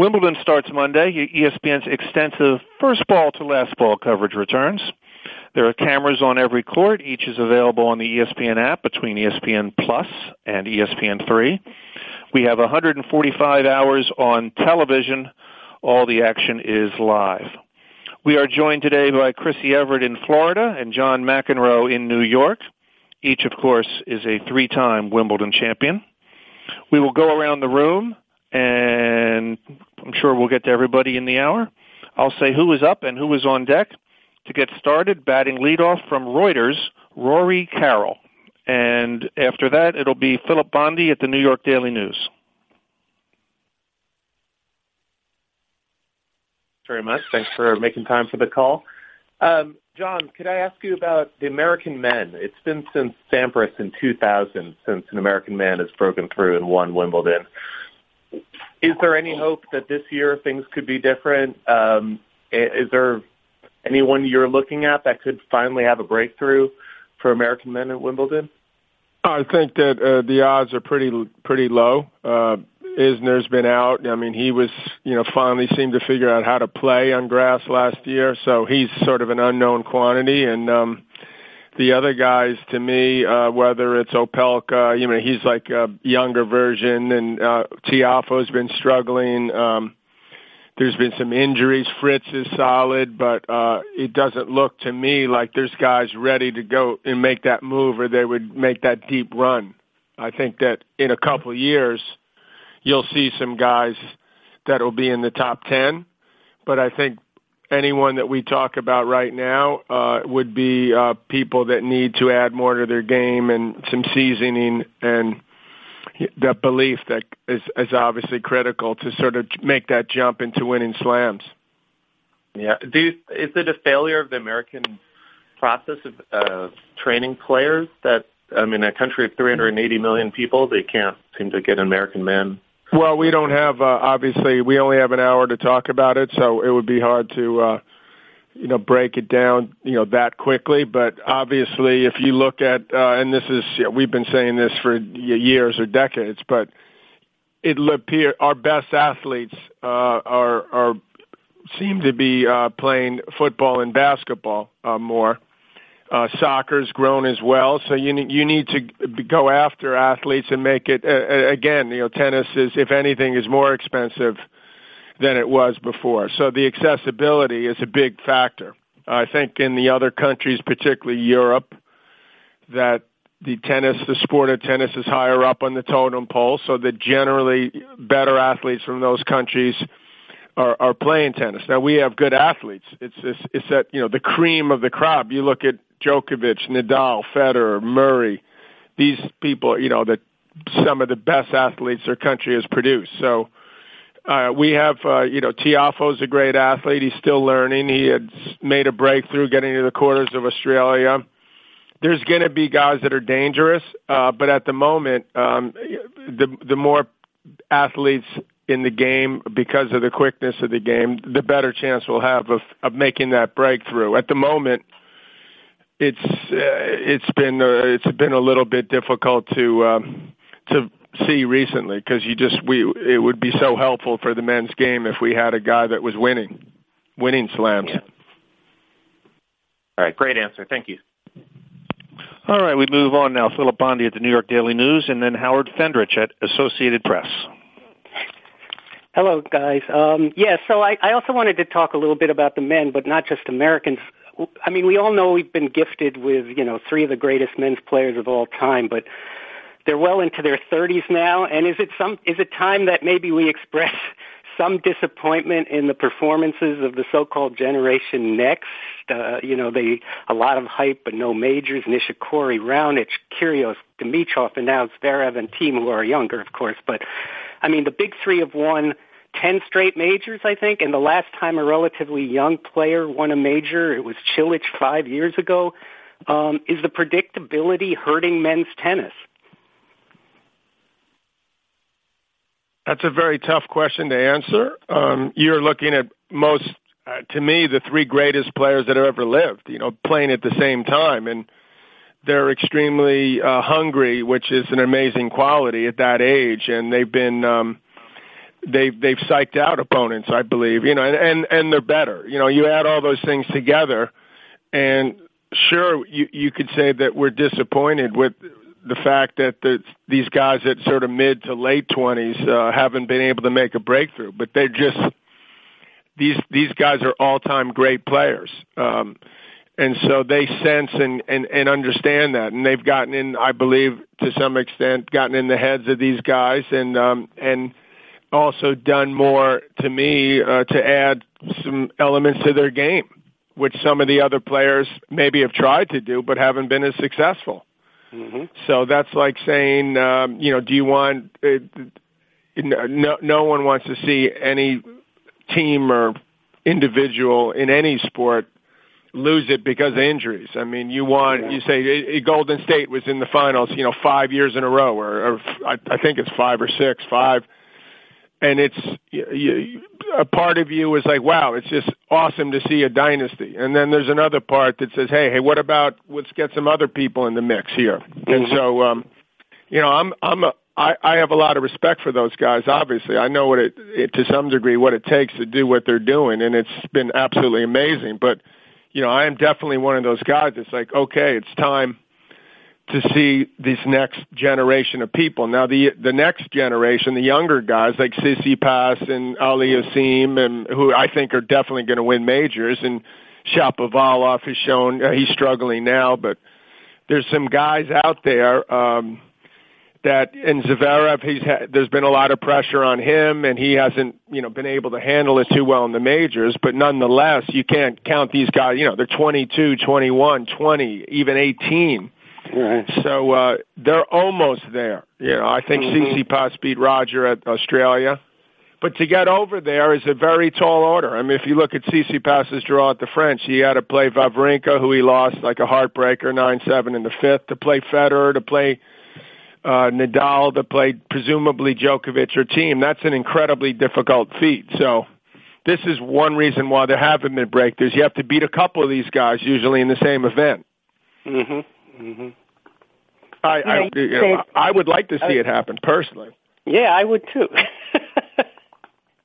Wimbledon starts Monday. ESPN's extensive first ball to last ball coverage returns. There are cameras on every court. Each is available on the ESPN app between ESPN Plus and ESPN3. We have 145 hours on television. All the action is live. We are joined today by Chrissie Evert in Florida and John McEnroe in New York. Each, of course, is a three-time Wimbledon champion. We will go around the room, and I'm sure we'll get to everybody in the hour. I'll say who is up and who is on deck. To get started, batting leadoff from Reuters, Rory Carroll. And after that, it'll be Filip Bondy at the New York Daily News. Very much. Thanks for making time for the call. Um, John, could I ask you about the American men? It's been since Sampras in 2000 since an American man has broken through and won Wimbledon. Is there any hope that this year things could be different? Um, is there anyone you're looking at that could finally have a breakthrough for American men at Wimbledon? I think that uh, the odds are pretty pretty low. Uh, Isner's been out. I mean, he was, you know, finally seemed to figure out how to play on grass last year, so he's sort of an unknown quantity. And um, the other guys, to me, uh, whether it's Opelka, you know, he's like a younger version, and uh, Tiafoe's been struggling. Um, there's been some injuries. Fritz is solid, but uh, it doesn't look to me like there's guys ready to go and make that move, or they would make that deep run. I think that in a couple of years you'll see some guys that will be in the top 10. But I think anyone that we talk about right now uh, would be uh, people that need to add more to their game and some seasoning and the belief that is, is obviously critical to sort of make that jump into winning slams. Yeah. Do you, is it a failure of the American process of uh, training players that I mean, a country of 380 million people, they can't seem to get an American man well, we don't have uh, obviously we only have an hour to talk about it, so it would be hard to uh, you know break it down you know that quickly. But obviously, if you look at uh, and this is you know, we've been saying this for years or decades, but it appear our best athletes uh, are are seem to be uh, playing football and basketball uh, more uh, soccer's grown as well, so you need, you need to go after athletes and make it. Uh, again, you know, tennis is, if anything, is more expensive than it was before. So the accessibility is a big factor. I think in the other countries, particularly Europe, that the tennis, the sport of tennis, is higher up on the totem pole, so that generally better athletes from those countries are, are playing tennis. Now we have good athletes. It's, it's it's that you know the cream of the crop. You look at Djokovic, Nadal, Federer, Murray, these people, you know, that some of the best athletes their country has produced. So uh, we have, uh, you know, Tiafoe's a great athlete. He's still learning. He had made a breakthrough getting to the quarters of Australia. There's going to be guys that are dangerous, uh, but at the moment, um, the the more athletes in the game because of the quickness of the game, the better chance we'll have of, of making that breakthrough. At the moment, it's uh, it's been uh, it's been a little bit difficult to um, to see recently because you just we it would be so helpful for the men's game if we had a guy that was winning winning slams. Yeah. All right, great answer. Thank you. All right, we move on now. Filip Bondy at the New York Daily News, and then Howard Fendrich at Associated Press. Hello, guys. Um, yeah, so I, I also wanted to talk a little bit about the men, but not just Americans. I mean, we all know we've been gifted with, you know, three of the greatest men's players of all time, but they're well into their 30s now. And is it some, is it time that maybe we express some disappointment in the performances of the so-called generation next? Uh, you know, they, a lot of hype, but no majors, Nishikori, Raonic, Kyrgios, Dimitrov, and now Zverev and Thiem, who are younger, of course. But, I mean, the big three have won 10 straight majors, I think. And the last time a relatively young player won a major, it was Cilic five years ago. Um, is the predictability hurting men's tennis? That's a very tough question to answer. Um, you're looking at most, uh, to me, the three greatest players that have ever lived, you know, playing at the same time. And they're extremely uh, hungry, which is an amazing quality at that age. And they've been, um, they've they've psyched out opponents, I believe. You know, and and, and they're better. You know, you add all those things together, and sure, you you could say that we're disappointed with the fact that the, these guys at sort of mid to late twenties uh, haven't been able to make a breakthrough, but they're just these these guys are all time great players. Um, and so they sense and, and, and understand that, and they've gotten in, I believe, to some extent, gotten in the heads of these guys, and um, and also done more to me uh, to add some elements to their game, which some of the other players maybe have tried to do but haven't been as successful. Mm-hmm. So that's like saying, um, you know, do you want? Uh, no, no one wants to see any team or individual in any sport lose it because of injuries. I mean, you want you say Golden State was in the finals, you know, five years in a row, or, or I, I think it's five or six, five, and it's you, a part of you is like, wow, it's just awesome to see a dynasty, and then there's another part that says, hey, hey, what about let's get some other people in the mix here, mm-hmm. and so. um you know, I'm I'm a, I, I have a lot of respect for those guys. Obviously, I know what it, it to some degree what it takes to do what they're doing, and it's been absolutely amazing. But you know, I am definitely one of those guys that's like, okay, it's time to see this next generation of people. Now, the the next generation, the younger guys like Tsitsipas and Aliassime, and who I think are definitely going to win majors, and Shapovalov has shown uh, he's struggling now, but there's some guys out there. Um, that in Zverev, he's had, there's been a lot of pressure on him, and he hasn't, you know, been able to handle it too well in the majors. But nonetheless, you can't count these guys. You know, they're 22, 21, 20, even 18. Right. So uh, they're almost there. You know, I think mm-hmm. Tsitsipas beat Roger at Australia. But to get over there is a very tall order. I mean, if you look at Tsitsipas's draw at the French, he had to play Wawrinka, who he lost like a heartbreaker, 9-7 in the fifth, to play Federer, to play uh, Nadal that played presumably Djokovic or Thiem. That's an incredibly difficult feat. So this is one reason why there haven't been breakthroughs. You have to beat a couple of these guys usually in the same event. Mm-hmm. Mm-hmm. I, yeah, I, you know, I would like to see it happen personally. Yeah, I would too.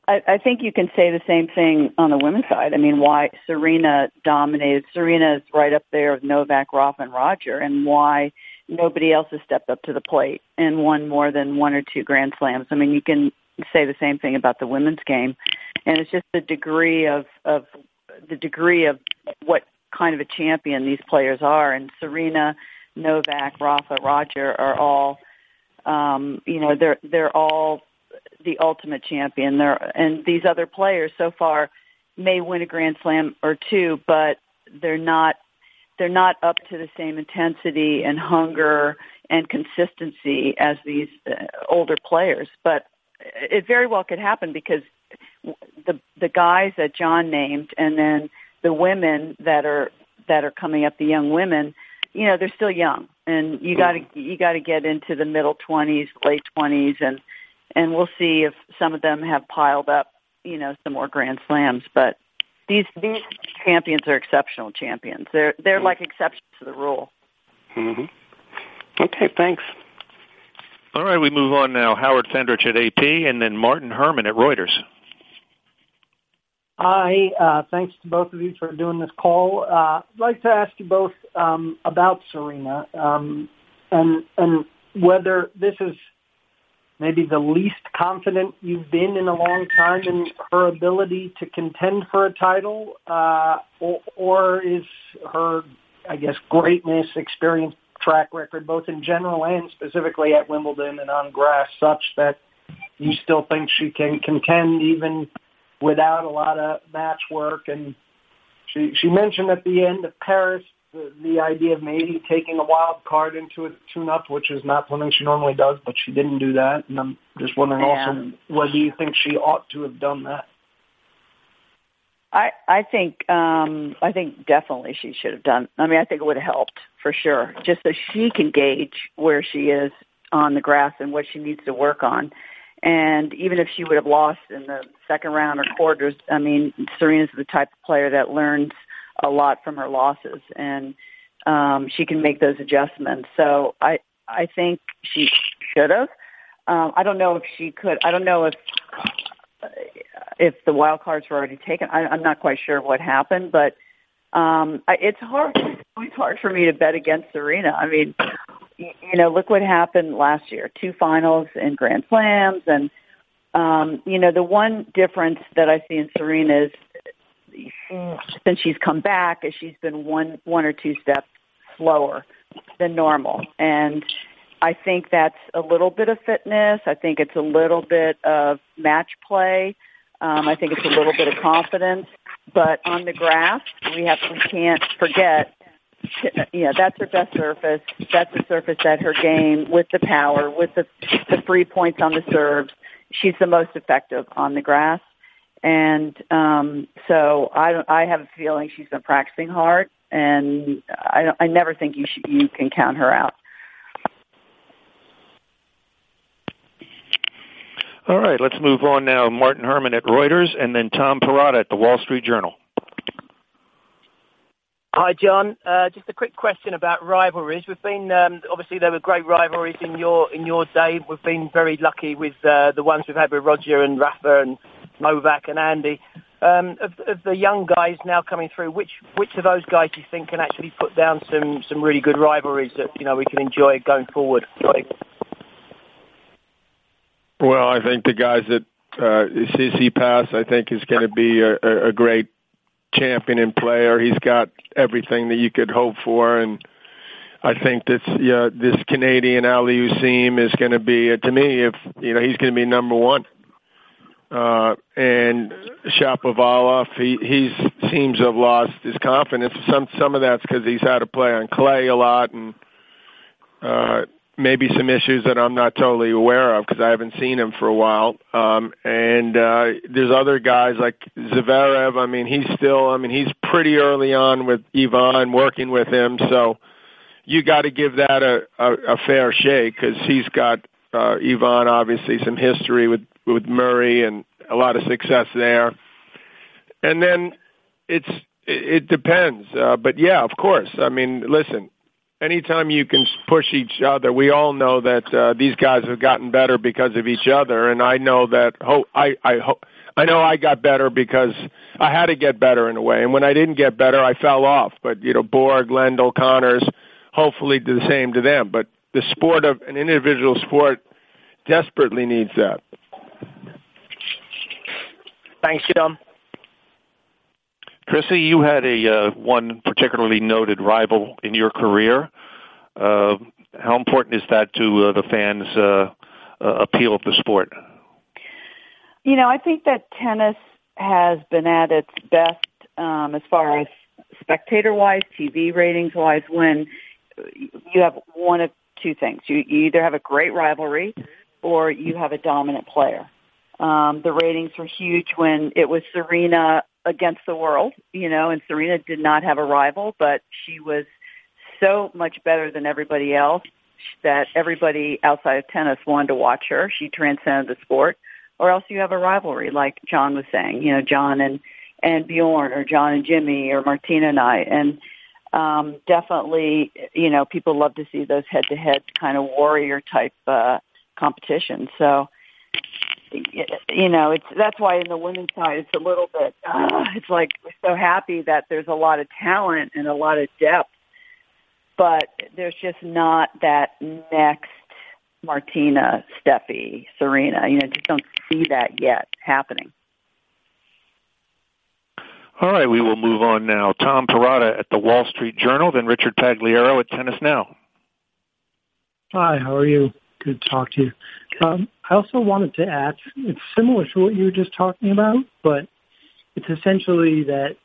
I, I think you can say the same thing on the women's side. I mean, why Serena dominated? Serena is right up there with Novak, Rafa, and Roger, and why nobody else has stepped up to the plate and won more than one or two Grand Slams. I mean, you can say the same thing about the women's game, and it's just the degree of of the degree of what kind of a champion these players are. And Serena, Novak, Rafa, Roger are all, um, you know, they're they're all the ultimate champion. They're and these other players so far may win a Grand Slam or two, but they're not they're not up to the same intensity and hunger and consistency as these uh, older players. But it very well could happen because the the guys that John named, and then the women that are that are coming up, the young women, you know, they're still young, and you got to you got to get into the middle twenties, late twenties, and and we'll see if some of them have piled up, you know, some more grand slams. But these these champions are exceptional champions. They're they're mm-hmm. like exceptions to the rule. Mm-hmm. Okay, thanks. All right, we move on now. Howard Fendrich at AP, and then Martin Herman at Reuters. Hi, uh, thanks to both of you for doing this call. Uh, I'd like to ask you both um, about Serena um, and and whether this is maybe the least confident you've been in a long time in her ability to contend for a title, uh, or, or is her, I guess, greatness, experience, track record, both in general and specifically at Wimbledon and on grass, such that you still think she can contend even without a lot of match work? And she she mentioned at the end of Paris the, the idea of maybe taking a wild card into a tune-up, which is not something she normally does, but she didn't do that. And I'm just wondering yeah. also whether you think she ought to have done that. I I think um I think definitely she should have done. I mean, I think it would have helped for sure, just so she can gauge where she is on the grass and what she needs to work on. And even if she would have lost in the second round or quarters, I mean, Serena's the type of player that learns a lot from her losses, and um, she can make those adjustments. So I I think she should have. Um, I don't know if she could. I don't know if if the wild cards were already taken. I, I'm not quite sure what happened, but um, I, it's hard. It's hard for me to bet against Serena. I mean, you, know, look what happened last year: two finals in Grand Slams, and um, you know, the one difference that I see in Serena is since she's come back, is she's been one one or two steps slower than normal, and I think that's a little bit of fitness. I think it's a little bit of match play. Um, I think it's a little bit of confidence. But on the grass, we have we can't forget. Know, that's her best surface. That's the surface that her game with the power, with the the free points on the serves. She's the most effective on the grass. And um, so I, I have a feeling she's been practicing hard, and I, I never think you should, you can count her out. All right, let's move on now. Martin Herman at Reuters and then Tom Perrotta at the Wall Street Journal. Hi, John. Uh, just a quick question about rivalries. We've been um, obviously there were great rivalries in your in your day. We've been very lucky with uh, the ones we've had with Roger and Rafa and Novak and Andy. Um, of, of the young guys now coming through, which which of those guys do you think can actually put down some some really good rivalries that you know we can enjoy going forward? Well, I think the guys that uh, Tsitsipas, I think, is going to be a, a great champion and player. He's got everything that you could hope for, and I think this yeah, this Canadian Aliassime is going to be to me if you know he's going to be number one. Uh, and Shapovalov, he he's seems to have lost his confidence. Some some of that's because he's had to play on clay a lot, and uh, maybe some issues that I'm not totally aware of because I haven't seen him for a while. Um, and uh, there's other guys like Zverev. I mean, he's still. I mean, he's pretty early on with Ivan working with him, so you got to give that a, a, a fair shake because he's got uh, Ivan obviously some history with with Murray and a lot of success there. And then it's it depends, uh, but yeah, of course. I mean, listen, anytime you can push each other, we all know that uh, these guys have gotten better because of each other, and I know that. Ho- I I hope. I know I got better because I had to get better in a way, and when I didn't get better, I fell off. But you know, Borg, Lendl, Connors, hopefully do the same to them. But the sport of an individual sport desperately needs that. Thanks, John. Chrissie, you had a uh, one particularly noted rival in your career. Uh, how important is that to uh, the fans' uh, uh, appeal of the sport? You know, I think that tennis has been at its best um, as far as spectator-wise, TV ratings-wise, when you have one of two things. You, either have a great rivalry or you have a dominant player. Um, the ratings were huge when it was Serena against the world, you know, and Serena did not have a rival, but she was so much better than everybody else that everybody outside of tennis wanted to watch her. She transcended the sport. Or else you have a rivalry, like John was saying, you know, John and and Bjorn, or John and Jimmy, or Martina and I, and um, definitely, you know, people love to see those head-to-head kind of warrior type uh, competitions. So you know, it's that's why in the women's side it's a little bit. Uh, it's like we're so happy that there's a lot of talent and a lot of depth, but there's just not that next Martina, Steffi, Serena. You know, just don't see that yet happening. All right, we will move on now. Tom Perrotta at the Wall Street Journal, then Richard Pagliaro at Tennis Now. Hi, how are you? Good to talk to you. Um, I also wanted to ask, it's similar to what you were just talking about, but it's essentially that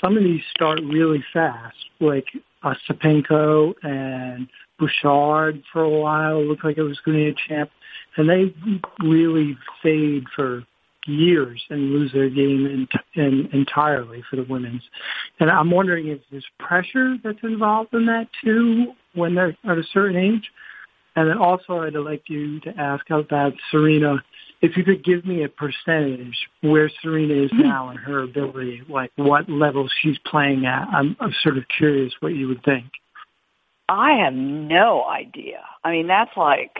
some of these start really fast, like Ostapenko and Bouchard for a while looked like it was going to be a champ, and they really fade for years and lose their game in, in, entirely for the women's. And I'm wondering if there's pressure that's involved in that too when they're at a certain age, and then also, I'd like you to ask about Serena. If you could give me a percentage where Serena is mm-hmm. now in her ability, like what level she's playing at, I'm, I'm sort of curious what you would think. I have no idea. I mean, that's like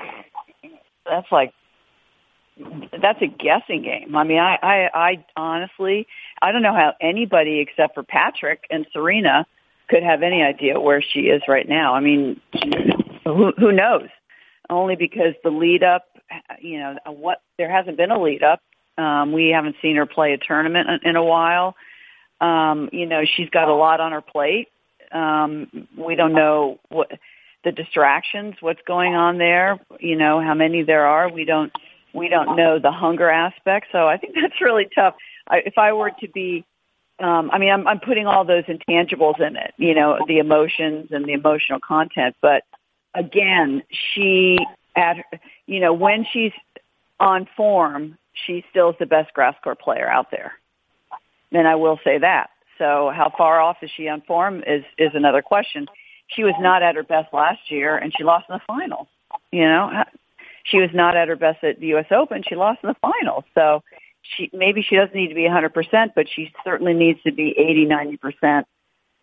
that's like that's a guessing game. I mean, I, I, I honestly, I don't know how anybody except for Patrick and Serena could have any idea where she is right now. I mean, who, who knows? Only because the lead up, you know, what there hasn't been a lead up. Um, we haven't seen her play a tournament in, in a while. Um, you know, she's got a lot on her plate. Um, we don't know what the distractions, what's going on there. You know, how many there are. We don't we don't know the hunger aspect. So I think that's really tough. I, if I were to be, um, I mean, I'm, I'm putting all those intangibles in it, you know, the emotions and the emotional content. But again, she at, you know, when she's on form, she still is the best grass court player out there. And I will say that. So how far off is she on form is, is another question. She was not at her best last year and she lost in the final. You know, she was not at her best at the U.S. Open. She lost in the final. So she maybe she doesn't need to be 100%, but she certainly needs to be 80, 90%,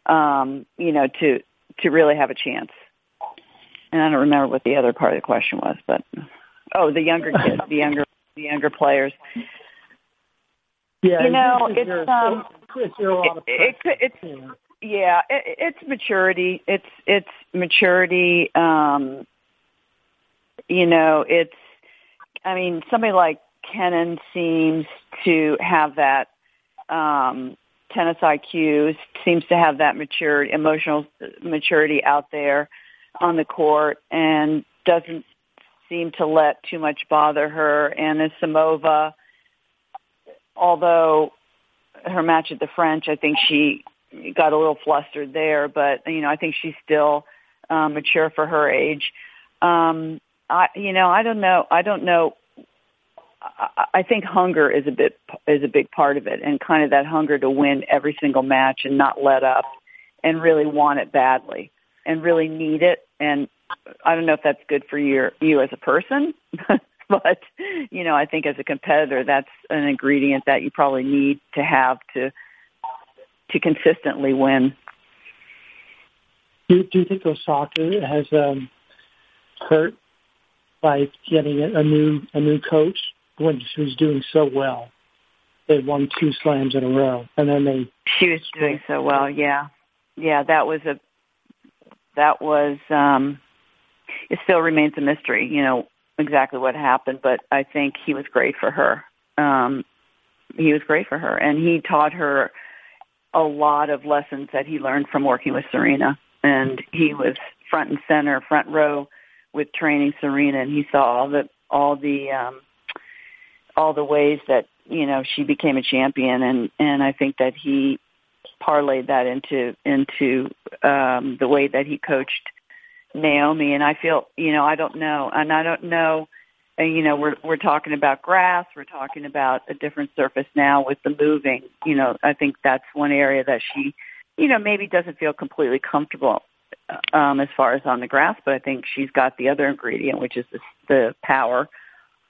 um, you know, to to really have a chance. And I don't remember what the other part of the question was, but oh, the younger kids, the younger the younger players. Yeah, you know, it's um, it's, it, it, it, it's yeah, it, it's maturity. It's it's maturity. Um, you know, it's, I mean, somebody like Kenin seems to have that, um, tennis IQ, seems to have that maturity, emotional maturity out there on the court and doesn't seem to let too much bother her. Anna Samova, although her match at the French, I think she got a little flustered there, but you know, I think she's still um, mature for her age. Um, I, you know, I don't know. I don't know. I, I think hunger is a bit is a big part of it, and kind of that hunger to win every single match and not let up, and really want it badly, and really need it. And I don't know if that's good for your you as a person, but you know, I think as a competitor, that's an ingredient that you probably need to have to to consistently win. Do, do you think Osaka has um, hurt by getting a new a new coach when she was doing so well. They won two slams in a row, and then they. She was doing so well. Yeah, yeah. That was a. That was. um It still remains a mystery. You know exactly what happened, but I think he was great for her. Um He was great for her, and he taught her a lot of lessons that he learned from working with Serena, and he was front and center, front row with training Serena, and he saw all the all the um, all the ways that you know she became a champion, and and I think that he parlayed that into into um, the way that he coached Naomi. And I feel you know I don't know, and I don't know. And, you know, we're we're talking about grass. We're talking about a different surface now with the moving. You know, I think that's one area that she, you know, maybe doesn't feel completely comfortable um, as far as on the grass, but I think she's got the other ingredient, which is the, the power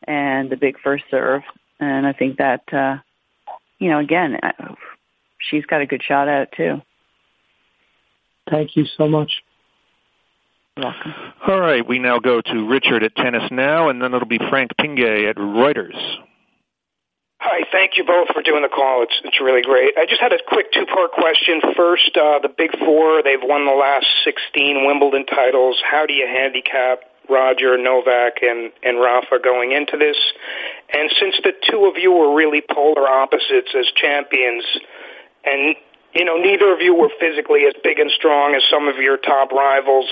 and the big first serve. And I think that, uh, you know, again, she's got a good shot at it too. Thank you so much. You're welcome. All right, we now go to Richard at Tennis Now, and then it'll be Frank Pingue at Reuters. Hi, thank you both for doing the call. It's it's really great. I just had a quick two part question. First, uh, the Big Four, they've won the last 16 Wimbledon titles. How do you handicap Roger, Novak, and, and Rafa going into this? And since the two of you were really polar opposites as champions, and you know neither of you were physically as big and strong as some of your top rivals,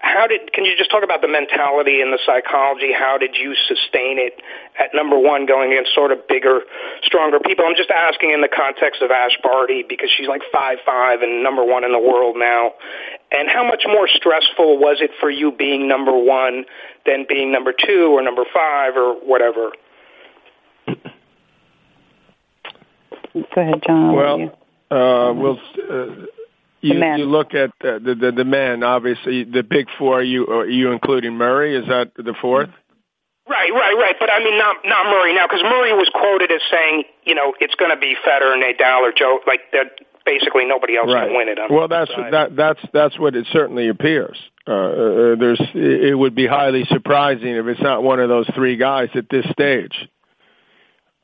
how did can you just talk about the mentality and the psychology? How did you sustain it at number one, going against sort of bigger, stronger people? I'm just asking in the context of Ash Barty because she's like five five and number one in the world now. And how much more stressful was it for you being number one than being number two or number five or whatever? Go ahead, John. Well, we'll. Uh, you, you look at uh, the, the the men. Obviously, the big four. Are you are you including Murray? Is that the fourth? Right, right, right. But I mean, not not Murray now, because Murray was quoted as saying, you know, it's going to be Federer, Nadal, or Joe. Like that, basically nobody else right. can win it. well, that's that that's that's what it certainly appears. Uh, uh, there's it would be highly surprising if it's not one of those three guys at this stage.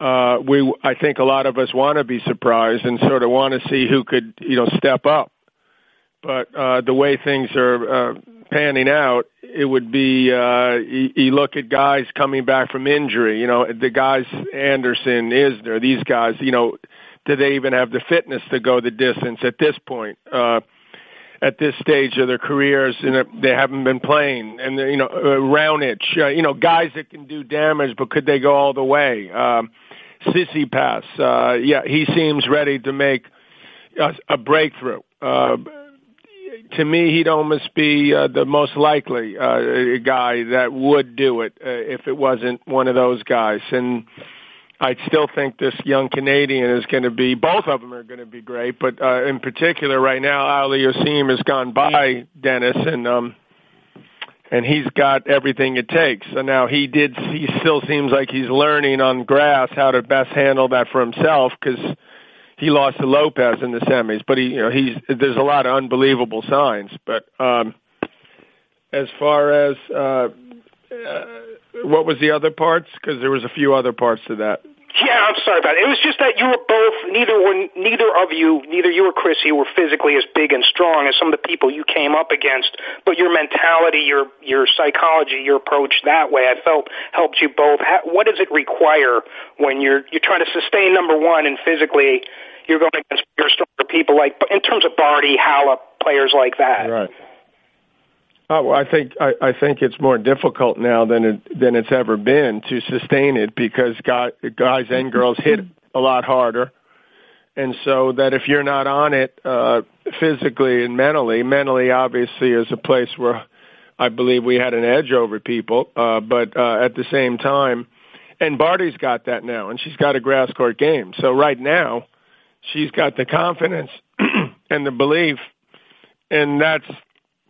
Uh, we I think a lot of us want to be surprised and sort of want to see who could you know step up. But uh, the way things are uh, panning out, it would be uh, you, you look at guys coming back from injury. You know, the guys Anderson, Isner, these guys. You know, do they even have the fitness to go the distance at this point? Uh, at this stage of their careers, and they haven't been playing. And you know, uh, Raonic, uh, you know, guys that can do damage, but could they go all the way? Um, Tsitsipas, uh, yeah, he seems ready to make a, a breakthrough. Uh, to me, he'd almost be uh, the most likely uh, guy that would do it uh, if it wasn't one of those guys. And I still think this young Canadian is going to be. Both of them are going to be great, but uh, in particular, right now, Aliassime has gone by Denis, and um, and he's got everything it takes. So now he did. He still seems like he's learning on grass how to best handle that for himself because he lost to Lopez in the semis, but he, you know, he's there's a lot of unbelievable signs. But um, as far as uh, uh, what was the other parts? Because there was a few other parts to that. Yeah, I'm sorry about it. It was just that you were both neither one neither of you, neither you or Chrissie were physically as big and strong as some of the people you came up against, but your mentality, your your psychology, your approach that way, I felt helped you both. What does it require when you're you're trying to sustain number one and physically you're going against your stronger people like in terms of Barty, Halep, players like that. Right. Oh, well, I think I, I think it's more difficult now than it than it's ever been to sustain it because guys, guys and girls hit a lot harder, and so that if you're not on it uh, physically and mentally, mentally obviously is a place where I believe we had an edge over people, uh, but uh, at the same time, and Barty's got that now, and she's got a grass court game. So right now, she's got the confidence and the belief, and that's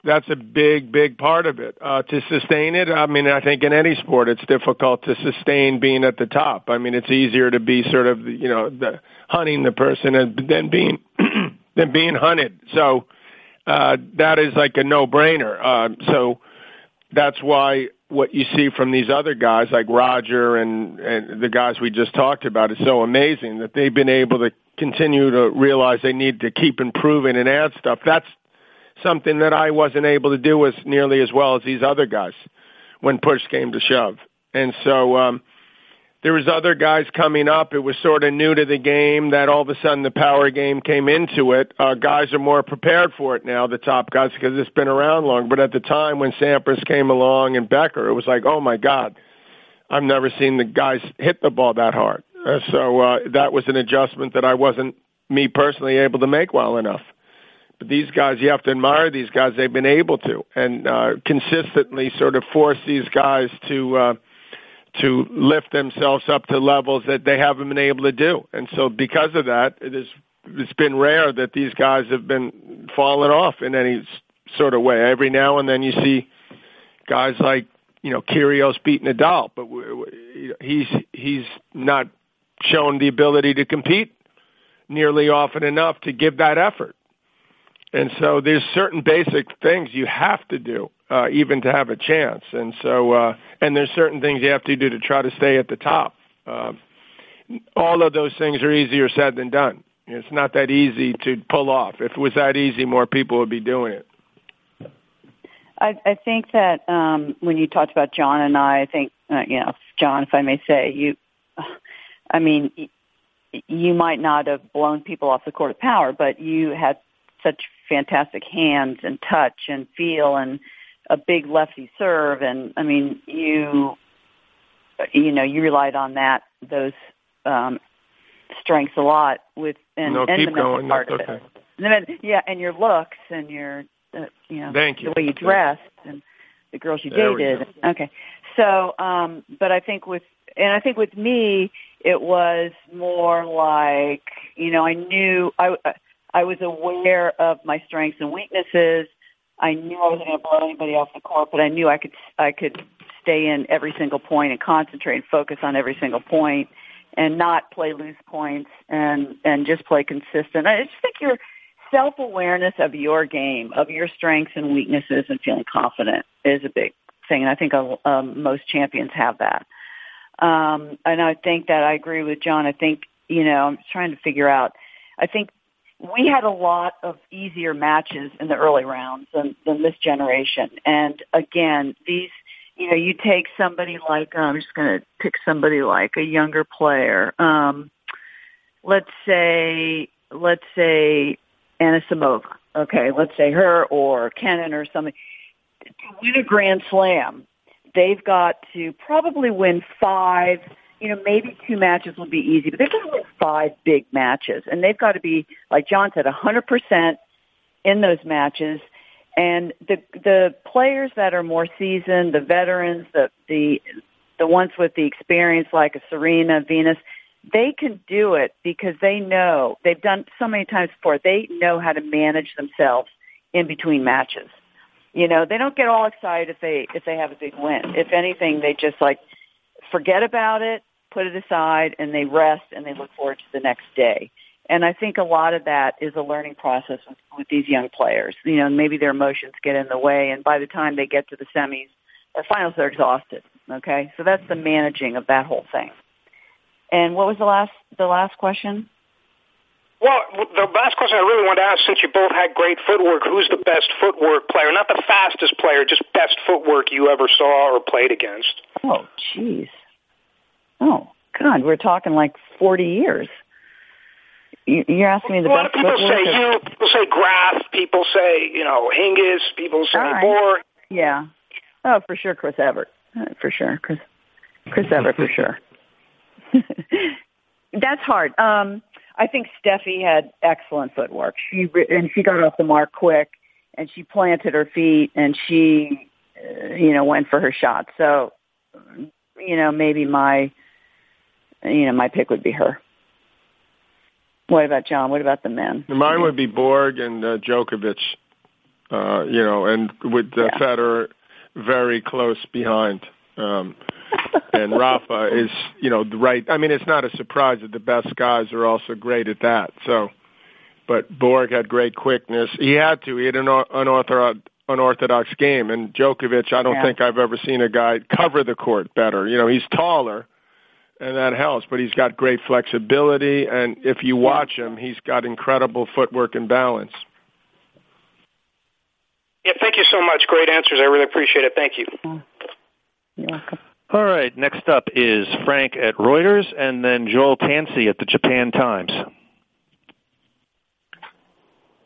that's a big, big part of it. Uh, to sustain it, I mean, I think in any sport it's difficult to sustain being at the top. I mean, it's easier to be sort of, you know, the, hunting the person and than being than being hunted. So uh, that is like a no-brainer. Uh, so that's why what you see from these other guys like Roger and, and the guys we just talked about is so amazing that they've been able to continue to realize they need to keep improving and add stuff. That's something that I wasn't able to do as nearly as well as these other guys when push came to shove. And so um, there was other guys coming up. It was sort of new to the game that all of a sudden the power game came into it. Uh, guys are more prepared for it now, the top guys, because it's been around long. But at the time when Sampras came along and Becker, it was like, oh my God, I've never seen the guys hit the ball that hard. Uh, so uh, that was an adjustment that I wasn't me personally able to make well enough. But these guys, you have to admire these guys. They've been able to and uh, consistently sort of force these guys to uh, to lift themselves up to levels that they haven't been able to do. And so, because of that, it is it's been rare that these guys have been falling off in any sort of way. Every now and then, you see guys like you know Kyrgios beat Nadal, but we, we, he's he's not shown the ability to compete nearly often enough to give that effort. And so there's certain basic things you have to do uh, even to have a chance. And so uh, and there's certain things you have to do to try to stay at the top. Uh, all of those things are easier said than done. It's not that easy to pull off. If it was that easy, more people would be doing it. I, I think that um, when you talked about John and I, I think uh, you know, John, if I may say, you I mean, you might not have blown people off the court of power, but you had such fantastic hands and touch and feel and a big lefty serve. And I mean, you, you know, you relied on that, those, um, strengths a lot with, and, no, and the mental part That's of okay. it. Yeah. And your looks and your, uh, you know, Thank you. the way you dressed and the girls you There dated. Okay. So, um, but I think with, and I think with me, it was more like, you know, I knew I, I was aware of my strengths and weaknesses. I knew I wasn't going to blow anybody off the court, but I knew I could, I could stay in every single point and concentrate and focus on every single point and not play loose points and, and just play consistent. I just think your self-awareness of your game, of your strengths and weaknesses and feeling confident is a big thing. And I think um, most champions have that. Um, and I think that I agree with John. I think, you know, I'm trying to figure out, I think we had a lot of easier matches in the early rounds than, than this generation. And again, these, you know, you take somebody like, uh, I'm just going to pick somebody like a younger player. Um, let's say, let's say Anisimova. Okay, let's say her or Kenin or something. To win a Grand Slam, they've got to probably win five, you know, maybe two matches will be easy, but they've got to win five big matches. And they've got to be, like John said, 100% in those matches. And the the players that are more seasoned, the veterans, the the the ones with the experience like a Serena, Venus, they can do it because they know they've done so many times before. They know how to manage themselves in between matches. You know, they don't get all excited if they if they have a big win. If anything, they just like forget about it, put it aside, and they rest and they look forward to the next day. And I think a lot of that is a learning process with, with these young players. You know, maybe their emotions get in the way, and by the time they get to the semis or finals, they're exhausted. Okay, so that's the managing of that whole thing. And what was the last the last question? Well, the last question I really wanted to ask, since you both had great footwork, who's the best footwork player? Not the fastest player, just best footwork you ever saw or played against. Oh, jeez. Oh, God, we're talking like 40 years. You're asking me the lot best of people say you, people say Graf, people say you know Hingis, people say right. Moore. Yeah. Oh, for sure, Chris Evert. Uh, For sure, Chris. Chris Evert, for sure. That's hard. Um, I think Steffi had excellent footwork. She and she got off the mark quick, and she planted her feet, and she, uh, you know, went for her shot. So, you know, maybe my, you know, my pick would be her. What about John? What about the men? Mine would be Borg and uh, Djokovic. Uh, you know, and with uh, Yeah. Federer very close behind. Um, and Rafa is, you know, the right. I mean, it's not a surprise that the best guys are also great at that. So, but Borg had great quickness. He had to. He had an unorthodox, unorthodox game. And Djokovic, I don't Yeah. think I've ever seen a guy cover the court better. You know, he's taller, and that helps. But he's got great flexibility, and if you watch him, he's got incredible footwork and balance. Yeah, thank you so much. Great answers. I really appreciate it. Thank you. You're welcome. All right, next up is Frank at Reuters and then Joel Tansey at the Japan Times. Oh,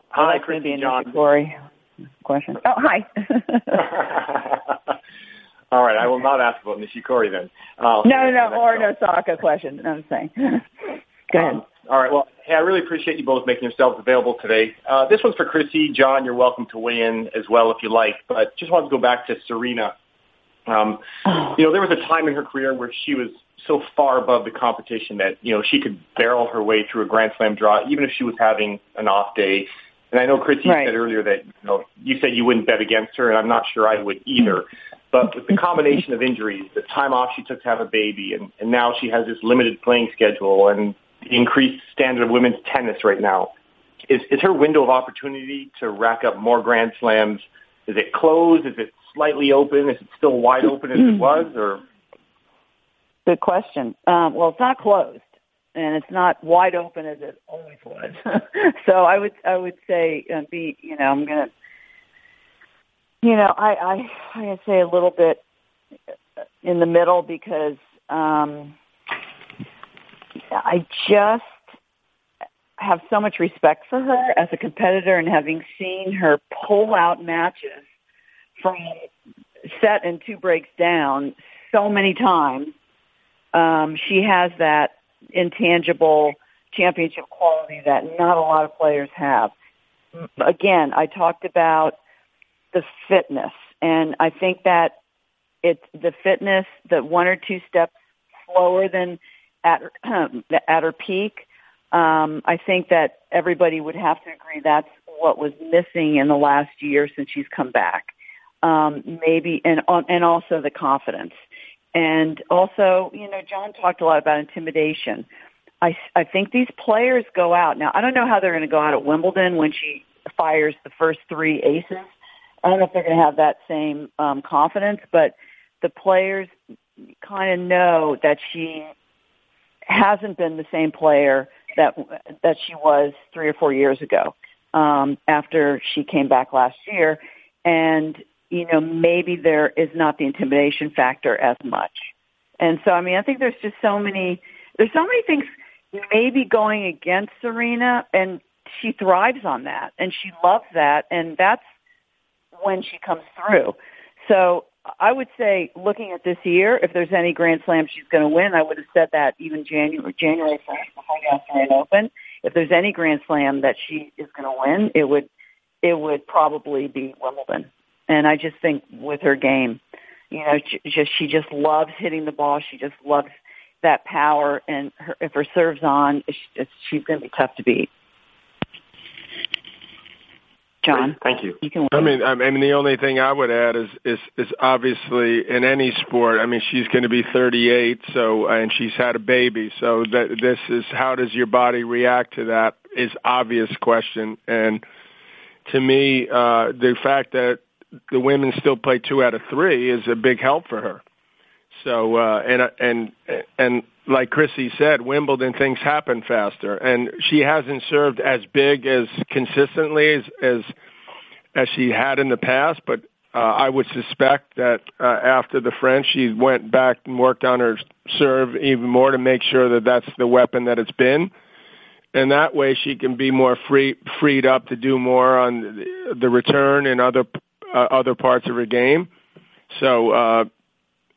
hi, that's going to Christy a John. Nishikori question. Oh, hi. All right, I will not ask about Nishikori then. Uh, no, no, no, next or no Saka question. I'm saying. Go ahead. Um, all right. Well, hey, I really appreciate you both making yourselves available today. Uh, this one's for Chrissie. John, you're welcome to weigh in as well if you like. But just wanted to go back to Serena. Um, you know, there was a time in her career where she was so far above the competition that you know she could barrel her way through a Grand Slam draw, even if she was having an off day. And I know Chrissie Right. said earlier that you know you said you wouldn't bet against her, and I'm not sure I would either. But with the combination of injuries, the time off she took to have a baby, and, and now she has this limited playing schedule and the increased standard of women's tennis right now, is, is her window of opportunity to rack up more Grand Slams, is it closed? Is it slightly open? Is it still wide open as it was? Or Good question. Um, well, it's not closed, and it's not wide open as it always was. so I would, I would say, uh, be, you know, I'm gonna, you know, I, I, I'm say a little bit in the middle because um, I just have so much respect for her as a competitor, and having seen her pull out matches from set and two breaks down so many times um, she has that intangible championship quality that not a lot of players have. Again, I talked about the fitness, and I think that it's the fitness, the one or two steps slower than at at her peak. Um, I think that everybody would have to agree that's what was missing in the last year since she's come back. Um, maybe and and also the confidence. And also, you know, John talked a lot about intimidation. I, I think these players go out. Now, I don't know how they're going to go out at Wimbledon when she fires the first three aces. I don't know if they're going to have that same um, confidence, but the players kind of know that she hasn't been the same player that that she was three or four years ago um, after she came back last year, and you know maybe there is not the intimidation factor as much. And so, I mean, I think there's just so many there's so many things maybe going against Serena, and she thrives on that, and she loves that, and that's when she comes through. So I would say, looking at this year, if there's any Grand Slam she's going to win, I would have said that even January January first before the Australian Open. If there's any Grand Slam that she is going to win, it would it would probably be Wimbledon. And I just think with her game, you know, she just she just loves hitting the ball. She just loves that power, and her, if her serves on, it's, it's, she's going to be tough to beat. John. Thank you. You can. I mean, I mean, the only thing I would add is is is obviously in any sport. I mean, she's going to be 38, so and she's had a baby, so that this is how does your body react to that is obvious question. And to me, uh, the fact that the women still play two out of three is a big help for her. So uh, and and and like Chrissie said, Wimbledon things happen faster, and she hasn't served as big as consistently as as, as she had in the past. But uh, I would suspect that uh, after the French, she went back and worked on her serve even more to make sure that that's the weapon that it's been. And that way, she can be more free, freed up to do more on the, return and other uh, other parts of her game. So uh,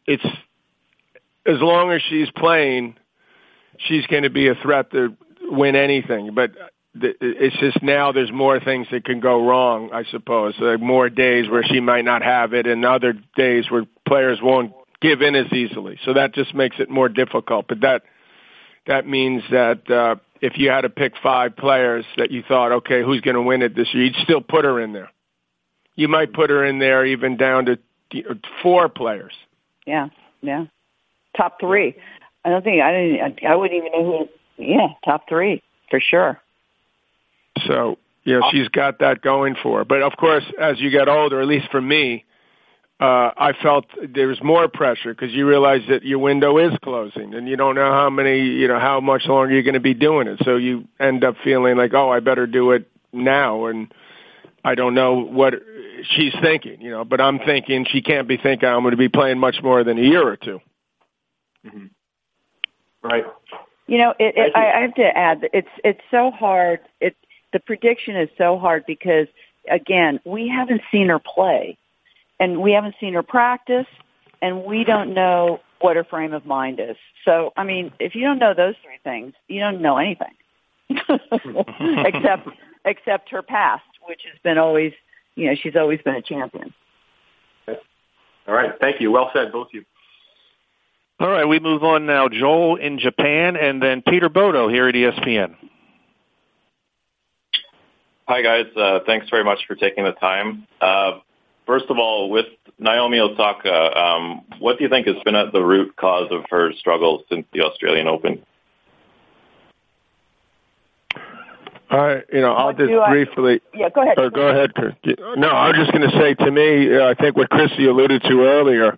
it's as long as she's playing, she's going to be a threat to win anything. But it's just now there's more things that can go wrong, I suppose. Like more days where she might not have it, and other days where players won't give in as easily. So that just makes it more difficult. But that that means that uh, if you had to pick five players that you thought, okay, who's going to win it this year, you'd still put her in there. You might put her in there even down to four players. Yeah, yeah top three. I don't think I didn't. I wouldn't even know who. Yeah, top three for sure. So you know she's got that going for her. But of course, as you get older, at least for me, uh, I felt there was more pressure because you realize that your window is closing, and you don't know how many, you know, how much longer you're going to be doing it. So you end up feeling like, oh, I better do it now, and I don't know what she's thinking, you know. But I'm thinking she can't be thinking I'm going to be playing much more than a year or two. Mm-hmm. Right. You know, it, it, I, I have to add that it's it's so hard. It the prediction is so hard because again, we haven't seen her play, and we haven't seen her practice, and we don't know what her frame of mind is. So, I mean, if you don't know those three things, you don't know anything, except except her past, which has been always, you know, she's always been a champion. All right, thank you. Well said, both of you. All right, we move on now. Joel in Japan, and then Peter Bodo here at ESPN. Hi, guys. Uh, thanks very much for taking the time. Uh, first of all, with Naomi Osaka, um, what do you think has been at the root cause of her struggles since the Australian Open? I, you know, I'll just briefly. Yeah, go ahead. Or go ahead, Chris. No, I was just going to say to me, uh, I think what Chrissie alluded to earlier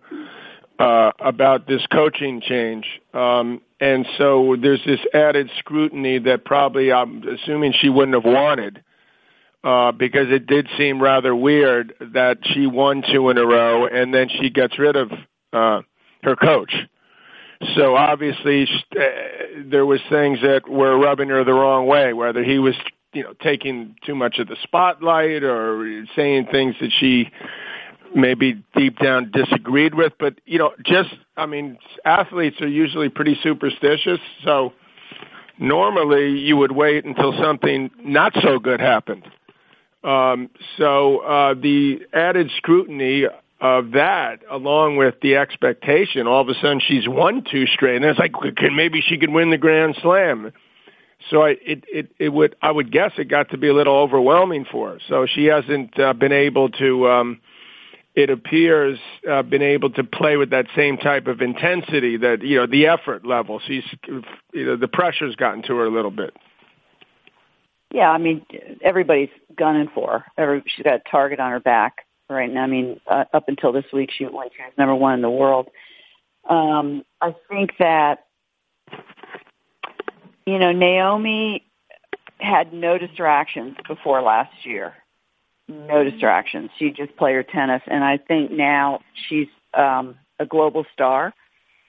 uh, about this coaching change. Um, and so there's this added scrutiny that probably I'm assuming she wouldn't have wanted. Uh, because it did seem rather weird that she won two in a row and then she gets rid of uh, her coach. So obviously, uh, there was things that were rubbing her the wrong way, whether he was, you know, taking too much of the spotlight or saying things that she maybe deep down disagreed with, but you know, just I mean, athletes are usually pretty superstitious, so normally you would wait until something not so good happened. Um, so uh, the added scrutiny of that, along with the expectation, all of a sudden she's won two straight, and it's like maybe she could win the Grand Slam. So I, it, it, it would, I would guess it got to be a little overwhelming for her. So she hasn't uh, been able to um, it appears uh, been able to play with that same type of intensity that you know the effort level. She's you know the pressure's gotten to her a little bit. Yeah, I mean everybody's gunning for her. Every, she's got a target on her back right now. I mean uh, up until this week, she when she was number one in the world. Um, I think that you know Naomi had no distractions before last year. No distractions. She just played her tennis, and I think now she's um, a global star.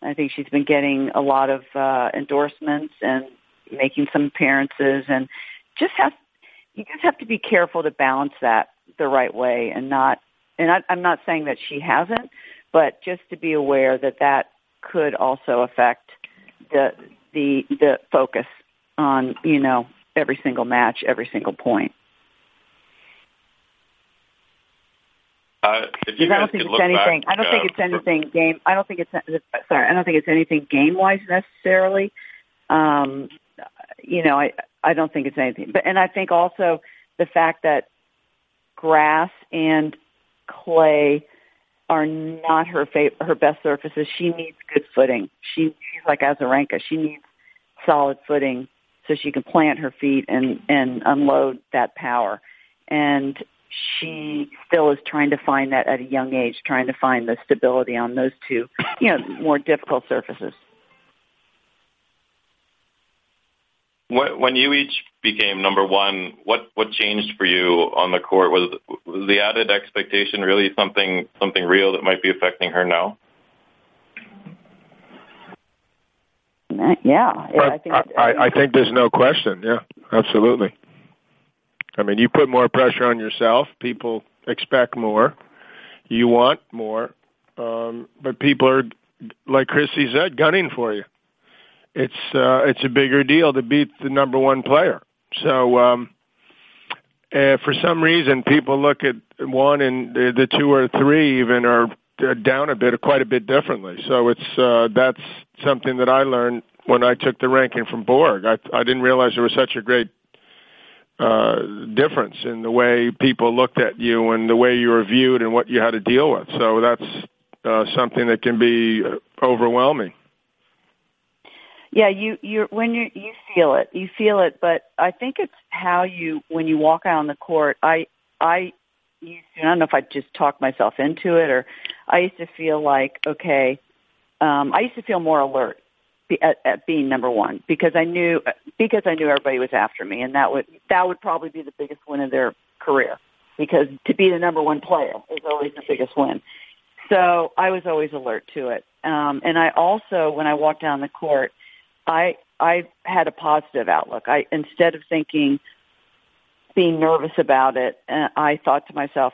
I think she's been getting a lot of uh, endorsements and making some appearances, and just have you just have to be careful to balance that the right way and not. And I, I'm not saying that she hasn't, but just to be aware that that could also affect the the the focus on you know every single match, every single point. Uh, I don't think it's anything. Back, I don't uh, think it's anything game. I don't think it's sorry. I don't think it's anything game wise necessarily. Um, you know, I I don't think it's anything. But and I think also the fact that grass and clay are not her fav- her best surfaces. She needs good footing. She she's like Azarenka. She needs solid footing so she can plant her feet and and unload that power. And she still is trying to find that at a young age, trying to find the stability on those two, you know, more difficult surfaces. When you each became number one, what what changed for you on the court? Was was the added expectation really something something real that might be affecting her now? Yeah, I think I, I think there's no question. Yeah, absolutely. I mean, you put more pressure on yourself. People expect more. You want more, um, but people are, like Chrissie said, gunning for you. It's uh, it's a bigger deal to beat the number one player. So um, uh, for some reason, people look at one and the, the two or three even are down a bit, quite a bit differently. So it's uh, that's something that I learned when I took the ranking from Borg. I, I didn't realize there was such a great uh, difference in the way people looked at you and the way you were viewed and what you had to deal with. So that's uh, something that can be overwhelming. Yeah, you you when you you feel it, you feel it, but I think it's how you when you walk out on the court. I I used to, I don't know if I just talked myself into it or I used to feel like okay, um, I used to feel more alert at, at being number one because I knew because I knew everybody was after me, and that would that would probably be the biggest win of their career because to be the number one player is always the biggest win. So I was always alert to it, um, and I also when I walked down the court, I I had a positive outlook. I instead of thinking being nervous about it, uh, I thought to myself,